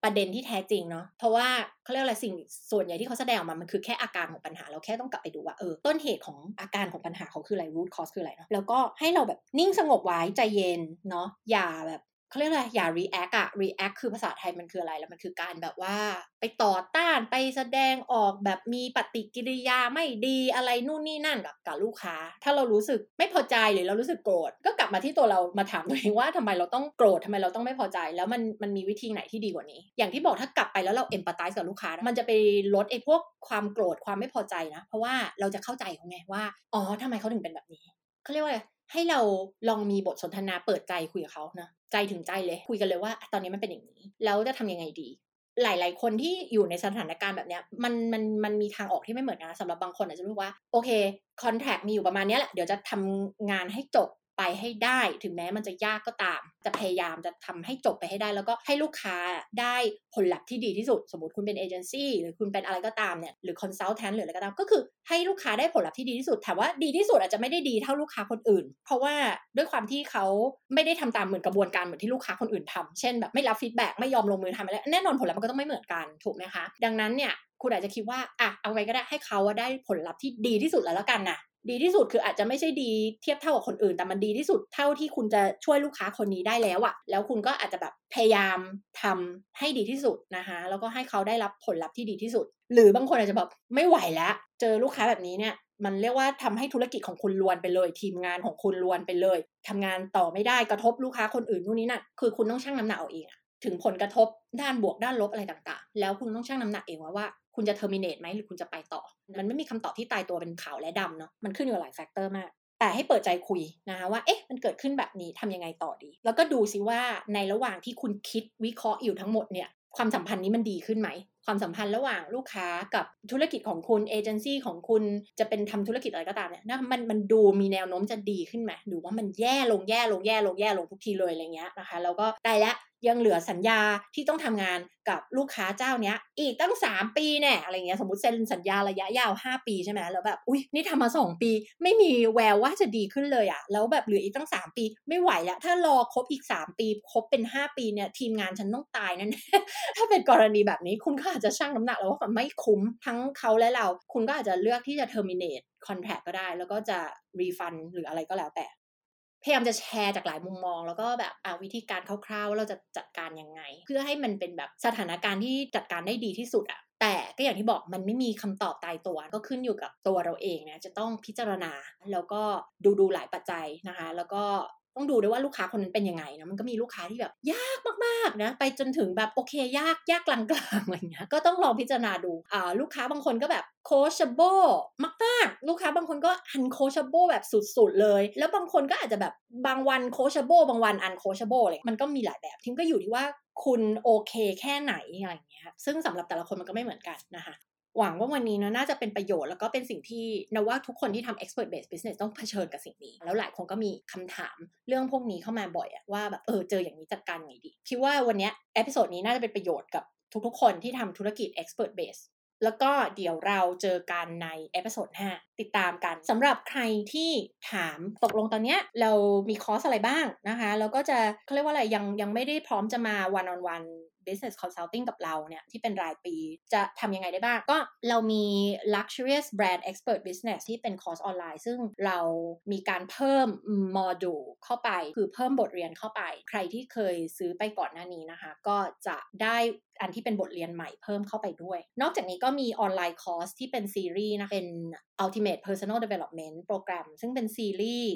ประเด็นที่แท้จริงเนาะเพราะว่าเขาเรียกอะไรสิ่งส่วนใหญ่ที่เขาแสดงออกมา มันคือแค่อาการของปัญหา เราแค่ต้องกลับไปดูว่าเออต้นเหตุของอาการของปัญหาเขาคืออะไร root cause คืออะไรเนาะแล้วก็ให้เราแบบนิ่งสงบไว้ใจเย็นเนาะอย่าแบบ เขาเรียกอะไรอย่า react อะ react คือภาษาไทยมันคืออะไรแล้วมันคือการแบบว่า ไปต่อต้านไปแสดงออกแบบมีปฏิกิริยาไม่ดีอะไรนู่นนี่นั่นกับกับลูกค้า ถ้าเรารู้สึกไม่พอใจหรือเรารู้สึกโกรธก็กลับมาที่ตัวเรามาถามตัวเองว่าทำไมเราต้องโกรธทำไมเราต้องไม่พอใจ แล้วมันมันมีวิธีไหนที่ดีกว่านี้ อย่างที่บอกถ้ากลับไปแล้วเรา empathize กับลูกค้า มันจะไปลดไอ้พวกความโกรธความไม่พอใจนะ เพราะว่าเราจะเข้าใจเขาไงว่าอ๋อทำไมเขาถึงเป็นแบบนี้เขาเรียกว่าให้เราลองมีบทสนทนาเปิดใจคุยกับเขานะ ใจถึงใจเลย คุยกันเลยว่า ตอนนี้มันเป็นอย่างนี้ แล้วจะทำยังไงดี หลาย ๆ คนที่อยู่ในสถานการณ์แบบนี้มันมันมันมีทางออกที่ไม่เหมือนกันสำหรับบางคนอาจจะรู้ว่า โอเคคอนแทคมีอยู่ประมาณนี้แหละเดี๋ยวจะทำงานให้จบ ไปให้ได้ถึงแม้มันจะยากก็ตาม จะพยายามจะทำให้จบไปให้ได้ แล้วก็ให้ลูกค้าได้ผลลัพธ์ที่ดีที่สุด สมมติคุณเป็นเอเจนซี่หรือคุณเป็นอะไรก็ตามเนี่ยหรือคอนซัลแทนหรืออะไรก็ตาม ก็คือให้ลูกค้าได้ผลลัพธ์ที่ดีที่สุดถามว่าดีที่สุดอาจจะไม่ได้ดีเท่าลูกค้าคนอื่น เพราะว่าด้วยความที่เขาไม่ได้ทำตามเหมือนกระบวนการเหมือนที่ลูกค้าคนอื่นทำเช่นแบบไม่รับ feedback ไม่ยอมลงมือทำอะไรแน่นอนผลลัพธ์มันก็ต้องไม่เหมือนกันถูกไหมคะ ดังนั้นเนี่ยคุณอาจจะคิดว่าอะเอาไว้ก็ได้ให้เขาได้ผลลัพธ์ที่ดีที่สุดแล้วแล้วกันนะ ดีที่สุดคืออาจจะไม่ใช่ดีเทียบเท่ากับคนอื่น แต่มันดีที่สุดเท่าที่คุณจะช่วยลูกค้าคนนี้ได้แล้วอะแล้วคุณก็อาจจะแบบพยายามทำให้ดีที่สุดนะคะแล้วก็ให้เขาได้รับผลลัพธ์ที่ดีที่สุด หรือบางคนอาจจะแบบไม่ไหวแล้ว เจอลูกค้าแบบนี้เนี่ยมันเรียกว่าทำให้ธุรกิจของคุณรวนไปเลย ทีมงานของคุณรวนไปเลยทำงานต่อไม่ได้กระทบลูกค้าคนอื่นนู่นนี่นั่นคือคุณต้องชั่งน้ำหนักเอาเองอะ ถึงผลกระทบด้านบวกด้านลบอะไรต่างๆ แล้วคุณต้องชั่งน้ำหนักเองว่าว่าคุณจะ terminate ไหมหรือคุณจะไปต่อ มันไม่มีคำตอบที่ตายตัวเป็นขาวและดำเนาะมันขึ้นอยู่หลาย factor มาก แต่ให้เปิดใจคุยนะคะว่าเอ๊ะมันเกิดขึ้นแบบนี้ทำยังไงต่อดี แล้วก็ดูซิว่าในระหว่างที่คุณคิดวิเคราะห์อยู่ทั้งหมดเนี่ยความสัมพันธ์นี้มันดีขึ้นไหม ความสัมพันธ์ระหว่างลูกค้ากับธุรกิจของคุณเอเจนซี่ของคุณจะเป็นทำธุรกิจอะไรก็ตามเนี่ยนะมันมันดูมีแนวโน้มจะดีขึ้นไหมดูว่ามันแย่ลงแย่ลงแย่ลงแย่ลงทุกทีเลยอะไรเงี้ยนะคะ แล้วก็ได้แล้ว ยังเหลือสัญญาที่ต้องทำงานกับลูกค้าเจ้าเนี้ย อีกตั้ง 3 ปีแน่อะไรเงี้ยสมมติเซ็นสัญญาระยะยาว 5 ปีใช่ไหมแล้วแบบอุ้ยนี่ทำมา 2 ปี ไม่มีแววว่าจะดีขึ้นเลยอะแล้วแบบเหลืออีกตั้ง 3 ปีไม่ไหวแล้ว ถ้ารอครบอีก 3 ปีครบเป็น 5 ปีเนี่ยทีมงานฉันต้องตายนั่นถ้าเป็นกรณีแบบนี้คุณก็อาจจะชั่งน้ำหนักแล้วว่ามันไม่คุ้มทั้งเขาและเรา คุณก็อาจจะเลือกที่จะ terminate contract ก็ได้ แล้วก็จะ refund หรืออะไรก็แล้วแต่ พยายามจะแชร์จากหลายมุมมอง แล้วก็แบบอาวิธีการคร่าวๆว่าเราจะจัดการยังไง เพื่อให้มันเป็นแบบสถานการณ์ที่จัดการได้ดีที่สุดอะแต่ก็อย่างที่บอกมันไม่มีคำตอบตายตัวก็ขึ้นอยู่กับตัวเราเองเนี่ยจะต้องพิจารณาแล้วก็ดูดูหลายปัจจัยนะคะ แล้วก็ ต้องดูด้วยว่าลูกค้าคนนั้นเป็นยังไงนะมันก็มีลูกค้าที่แบบ ยากมากๆนะไปจนถึงแบบโอเค ยากยากกลางๆอะไรเงี้ยก็ต้องลองพิจารณาดูอ่าลูกค้าบางคนก็แบบ coachable มากๆ ลูกค้าบางคนก็ uncoachable แบบสุดๆเลย แล้วบางคนก็อาจจะแบบบางวัน coachable บางวัน uncoachable เลยมันก็มีหลายแบบทีนี้ก็อยู่ที่ว่าคุณโอเคแค่ไหนอะไรเงี้ยซึ่งสำหรับแต่ละคนมันก็ไม่เหมือนกันนะคะ หวังว่าวันนี้นะน่าจะเป็นประโยชน์แล้วก็เป็นสิ่งที่นว่าทุกคนที่ทำ expert based business ต้องเผชิญกับสิ่งนี้ แล้วหลายคนก็มีคำถามเรื่องพวกนี้เข้ามาบ่อยอะว่าแบบเออเจออย่างนี้จัดการไงดีคิดว่าวันนี้ episode นี้น่าจะเป็นประโยชน์กับทุกๆ คนที่ทำธุรกิจ expert based แล้วก็เดี๋ยวเราเจอกันใน episode หน้าติดตามกันสำหรับใครที่ถามตกลงตอนนี้เรามีคอร์สอะไรบ้างนะคะ แล้วก็จะเขาเรียกว่าอะไรยังยังไม่ได้พร้อมจะมา one on one business consulting กับเราเนี่ยที่เป็นรายปีจะทำยังไงได้บ้าง ก็เรามี luxurious brand expert business ที่เป็นคอร์สออนไลน์ ซึ่งเรามีการเพิ่มโมดูลเข้าไป คือเพิ่มบทเรียนเข้าไป ใครที่เคยซื้อไปก่อนหน้านี้นะคะ ก็จะได้อันที่เป็นบทเรียนใหม่เพิ่มเข้าไปด้วย นอกจากนี้ก็มี online course ที่เป็นซีรีส์นะ เป็น Ultimate Personal Development Program ซึ่งเป็นซีรีส์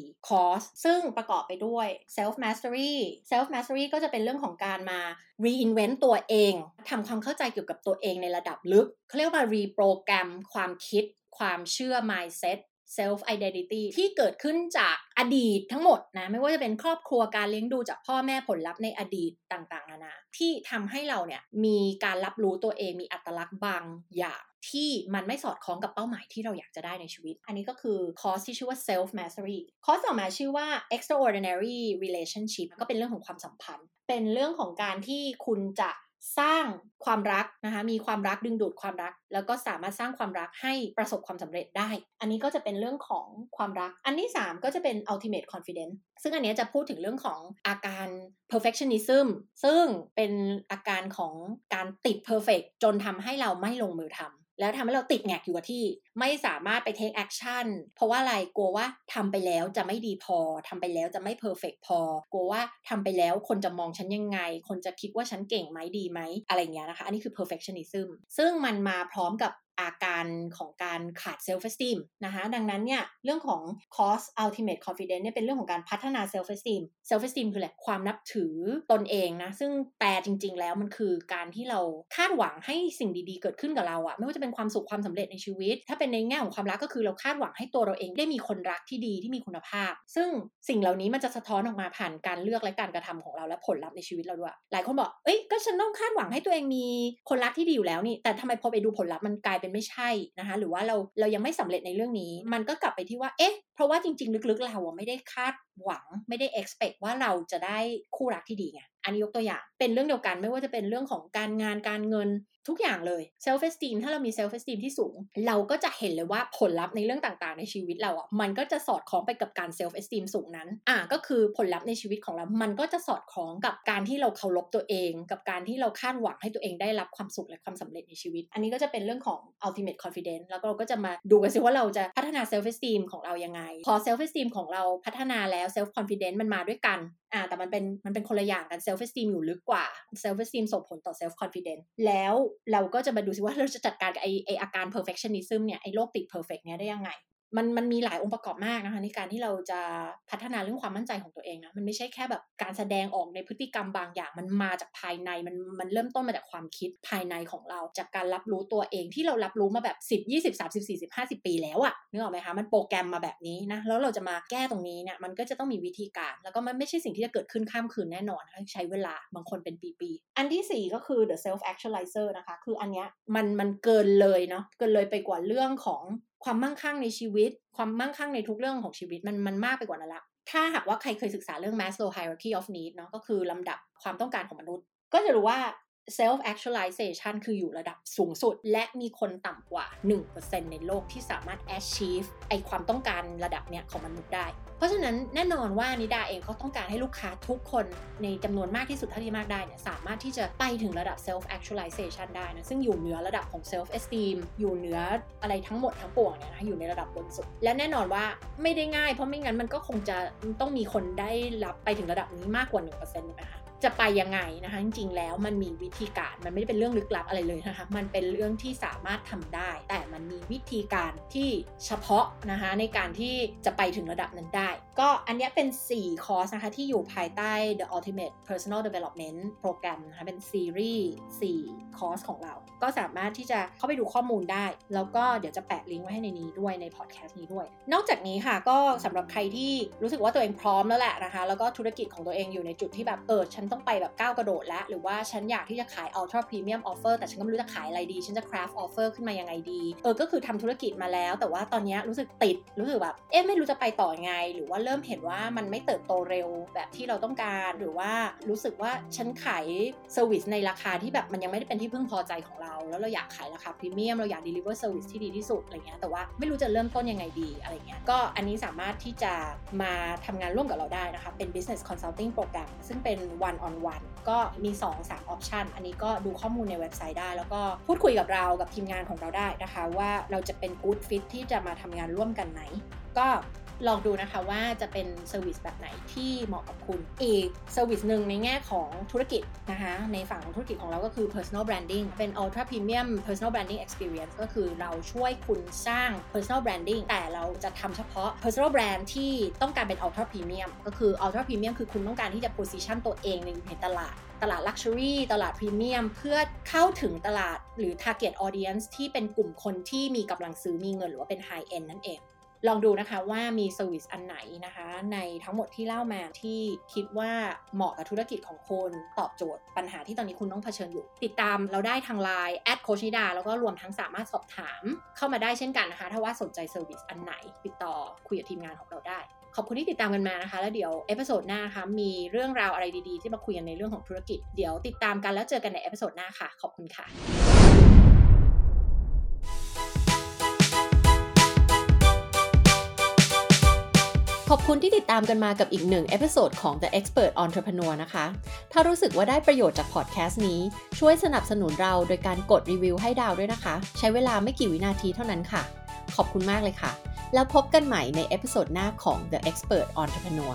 4 คอร์ส ซึ่งประกอบไปด้วย Self Mastery Self Mastery ก็จะเป็นเรื่องของการมา reinvent ตัวเองทำความเข้าใจเกี่ยวกับตัวเองในระดับลึกเขาเรียกว่า reprogram ความคิด ความเชื่อ mindset self identity ที่เกิดขึ้นจากอดีตทั้งหมดนะ ไม่ว่าจะเป็นครอบครัวการเลี้ยงดูจากพ่อแม่ผลลัพธ์ในอดีตต่างๆนานาที่ทำให้เราเนี่ยมีการรับรู้ตัวเองมีอัตลักษณ์บางอย่างที่มันไม่สอดคล้องกับเป้าหมายที่เราอยากจะได้ในชีวิต อันนี้ก็คือคอร์สที่ชื่อว่า self mastery คอร์สต่อมาชื่อว่า extraordinary relationship ก็เป็นเรื่องของความสัมพันธ์ เป็นเรื่องของการที่คุณจะ สร้างความรักนะคะมีความรักดึงดูดความรัก แล้วก็สามารถสร้างความรักให้ประสบความสำเร็จได้ อันนี้ก็จะเป็นเรื่องของความรัก อันที่ 3 ก็จะเป็น ultimate confidence ซึ่งอันนี้จะพูดถึงเรื่องของอาการ perfectionism ซึ่งเป็นอาการของการติด perfect จนทำให้เราไม่ลงมือทำ แล้วทำให้เราติดแงกอยู่กับที่ ไม่สามารถไป take action เพราะว่าอะไรกลัวว่าทำไปแล้วจะไม่ดีพอทำไปแล้วจะไม่ perfect พอกลัวว่าทำไปแล้วคนจะมองฉันยังไง คนจะคิดว่าฉันเก่งไหมดีไหมอะไรเงี้ยนะคะ อันนี้คือ perfectionism ซึ่งมันมาพร้อมกับ อาการของการขาด self-esteem นะคะดังนั้นเนี่ยเรื่องของ cost ultimate confidence เนี่ยเป็นเรื่องของการพัฒนา self-esteem self-esteem คืออะไรความนับถือตนเองนะซึ่งแปลจริง ๆ แล้วมันคือการที่เราคาดหวังให้สิ่งดีๆ เกิดขึ้นกับเราอะไม่ว่าจะเป็นความสุขความสำเร็จในชีวิต ถ้าเป็นในแง่ของความรักก็คือเราคาดหวังให้ตัวเราเองได้มีคนรักที่ดีที่มีคุณภาพ ซึ่งสิ่งเหล่านี้มันจะสะท้อนออกมาผ่านการเลือกและการกระทำของเราและผลลัพธ์ในชีวิตเราด้วย หลายคนบอกเอ้ยก็ฉันต้องคาดหวังให้ตัวเองมีคนรักที่ดีอยู่แล้วนี่แต่ทำไมพอไปดูผลลัพธ์มันกลายเป็นไม่ใช่นะคะหรือว่าเราเรายังไม่สำเร็จในเรื่องนี้ มันก็กลับไปที่ว่าเอ๊ะเพราะว่าจริง ๆ ลึกๆ เราไม่ได้คาดหวังไม่ได้ expect ว่าเราจะได้คู่รักที่ดีไง อันนี้ยกตัวอย่าง เป็นเรื่องเดียวกันไม่ว่าจะเป็นเรื่องของการงานการเงินทุกอย่างเลย self esteem ถ้าเรามี self esteem ที่สูง เราก็จะเห็นเลยว่าผลลัพธ์ในเรื่องต่างๆ ในชีวิตเราอะมันก็จะสอดคล้องไปกับการ self esteem สูงนั้น อะก็คือผลลัพธ์ในชีวิตของเรา มันก็จะสอดคล้องกับการที่เราเคารพตัวเอง กับการที่เราคาดหวังให้ตัวเองได้รับความสุขและความสำเร็จในชีวิต อันนี้ก็จะเป็นเรื่องของ ultimate confidence แล้วเราก็จะมาดูกันซิว่าเราจะพัฒนา self esteem ของเรายังไง พอ self esteem ของเราพัฒนาแล้ว self confidence มันมาด้วยกัน อ่าแต่มันเป็นมันเป็นคนละอย่างกัน self-esteem อยู่ลึกกว่า self-esteem ส่งผลต่อ self-confidence แล้วเราก็จะมาดูซิว่าเราจะจัดการกับไอ้ไออาการ perfectionism เนี่ยไอ้โรคติด perfect เนี่ยได้ยังไง มันมันมีหลายองค์ประกอบมากนะคะในการที่เราจะพัฒนาเรื่องความมั่นใจของตัวเองนะมันไม่ใช่แค่แบบการแสดงออกในพฤติกรรมบางอย่าง มันมาจากภายในมันมันเริ่มต้นมาจากความคิดภายในของเรา จากการรับรู้ตัวเองที่เรารับรู้มาแบบ 10 20 30 40 50 ปีแล้วอะนึกออกไหมคะมันโปรแกรมมาแบบนี้นะแล้วเราจะมาแก้ตรงนี้เนี่ยมันก็จะต้องมีวิธีการ แล้วก็มันไม่ใช่สิ่งที่จะเกิดขึ้นข้ามคืนแน่นอนใช้เวลาบางคนเป็นปีๆอันที่ 4 ก็คือ the self actualizer นะคะคืออันเนี้ยมันมันเกินเลยเนาะเกินเลยไปกว่าเรื่องของ ความมั่งคั่งในชีวิต ความมั่งคั่งในทุกเรื่องของชีวิตมันมันมากไปกว่านั้นละ ถ้าหากว่าใครเคยศึกษาเรื่อง Maslow hierarchy of need เนาะก็คือลำดับความต้องการของมนุษย์ ก็จะรู้ว่า self actualization คืออยู่ระดับสูงสุด และมีคนต่ำกว่า 1%ในโลกที่สามารถ achieve ไอความต้องการระดับเนี้ยของมนุษย์ได้ เพราะฉะนั้นแน่นอนว่านิดาเองก็ต้องการให้ลูกค้าทุกคนในจำนวนมากที่สุดเท่าที่มากได้เนี่ยสามารถที่จะไปถึงระดับ self actualization ได้นะ ซึ่งอยู่เหนือระดับของ self esteem อยู่เหนืออะไรทั้งหมดทั้งปวงเนี่ยนะอยู่ในระดับบนสุด และแน่นอนว่าไม่ได้ง่าย เพราะไม่งั้นมันก็คงจะต้องมีคนได้รับไปถึงระดับนี้มากกว่า 1%นะคะ จะไปยังไงนะคะ จริงๆ แล้วมันมีวิธีการมันไม่ได้เป็นเรื่องลึกลับอะไรเลยนะคะ มันเป็นเรื่องที่สามารถทำได้ แต่มันมีวิธีการที่เฉพาะนะคะในการที่จะไปถึงระดับนั้นได้ก็อันนี้เป็น 4 คอร์สนะคะ ที่อยู่ภายใต้ The Ultimate Personal Development Program นะคะเป็นซีรีส์4คอร์สของเรา ก็สามารถที่จะเข้าไปดูข้อมูลได้ แล้วก็เดี๋ยวจะแปะลิงก์ไว้ให้ในนี้ด้วยในพอดแคสต์นี้ด้วย นอกจากนี้ค่ะ ก็สำหรับใครที่รู้สึกว่าตัวเองพร้อมแล้วแหละนะคะ แล้วก็ธุรกิจของตัวเองอยู่ในจุดที่แบบเออฉันต้องไปแบบก้าวกระโดดแล้ว หรือว่าฉันอยากที่จะขาย ultra premium offer แต่ฉันก็ไม่รู้จะขายอะไรดี ฉันจะ craft offer ขึ้นมายังไงดี เออก็คือทำธุรกิจมาแล้ว แต่ว่าตอนนี้รู้สึกติดรู้สึกแบบเอ๊ะไม่รู้จะไปต่อยังไงหรือว่าเริ่มเห็นว่ามันไม่เติบโตเร็วแบบที่เราต้องการ หรือว่ารู้สึกว่าฉันขาย service ในราคาที่แบบมันยังไม่ได้เป็นที่พึงพอใจของเรา แล้วเราอยากขายราคาพรีเมียมเราอยาก deliver service ที่ดีที่สุดอะไรเงี้ยแต่ว่าไม่รู้จะเริ่มต้นยังไงดีอะไรเงี้ยก็อันนี้สามารถที่จะมาทำงานร่วมกับเราได้นะคะเป็น business consulting program ซึ่งเป็น one on one ก็มี 2-3 option อันนี้ก็ดูข้อมูลในเว็บไซต์ได้ แล้วก็พูดคุยกับเรากับทีมงานของเราได้นะคะ ว่าเราจะเป็น good fit ที่จะมาทำงานร่วมกันไหม ก็ ลองดูนะคะว่าจะเป็น service แบบไหนที่เหมาะกับคุณ อีก service หนึ่งในแง่ของธุรกิจนะคะในฝั่งของธุรกิจของเราก็คือ personal branding เป็น ultra premium personal branding experience ก็คือเราช่วยคุณสร้าง personal branding แต่เราจะทำเฉพาะ personal brand ที่ต้องการเป็น ultra premium ก็คือ ultra premium คือคุณต้องการที่จะ position ตัวเองในตลาดตลาด Luxury ตลาด Premium เพื่อเข้าถึงตลาดหรือ Target Audience ที่เป็นกลุ่มคนที่มีกำลังซื้อมีเงินหรือว่าเป็น High End นั่นเอง ลองดูนะคะว่ามี service อันไหนนะคะ ในทั้งหมดที่เล่ามาที่คิดว่าเหมาะกับธุรกิจของคุณตอบโจทย์ปัญหาที่ตอนนี้คุณต้องเผชิญอยู่ ติดตามเราได้ทางไลน์แอดโค้ชนิดาแล้วก็รวมทั้งสามารถสอบถามเข้ามาได้เช่นกันนะคะ ถ้าว่าสนใจ service อันไหน ติดต่อคุยกับทีมงานของเราได้ขอบคุณที่ติดตามกันมานะคะ แล้วเดี๋ยว episode หน้านะคะมีเรื่องราวอะไรดีๆ ที่มาคุยกันในเรื่องของธุรกิจ เดี๋ยวติดตามกันแล้วเจอกันใน episode หน้าค่ะ ขอบคุณค่ะ ขอบคุณที่ติดตามกันมากับอีกหนึ่ง episode ของ The Expert Entrepreneur นะคะ ถ้ารู้สึกว่าได้ประโยชน์จากพอดแคสต์นี้ ช่วยสนับสนุนเราโดยการกดรีวิวให้ดาวด้วยนะคะ ใช้เวลาไม่กี่วินาทีเท่านั้นค่ะ ขอบคุณมากเลยค่ะ แล้วพบกันใหม่ใน episode หน้าของ The Expert Entrepreneur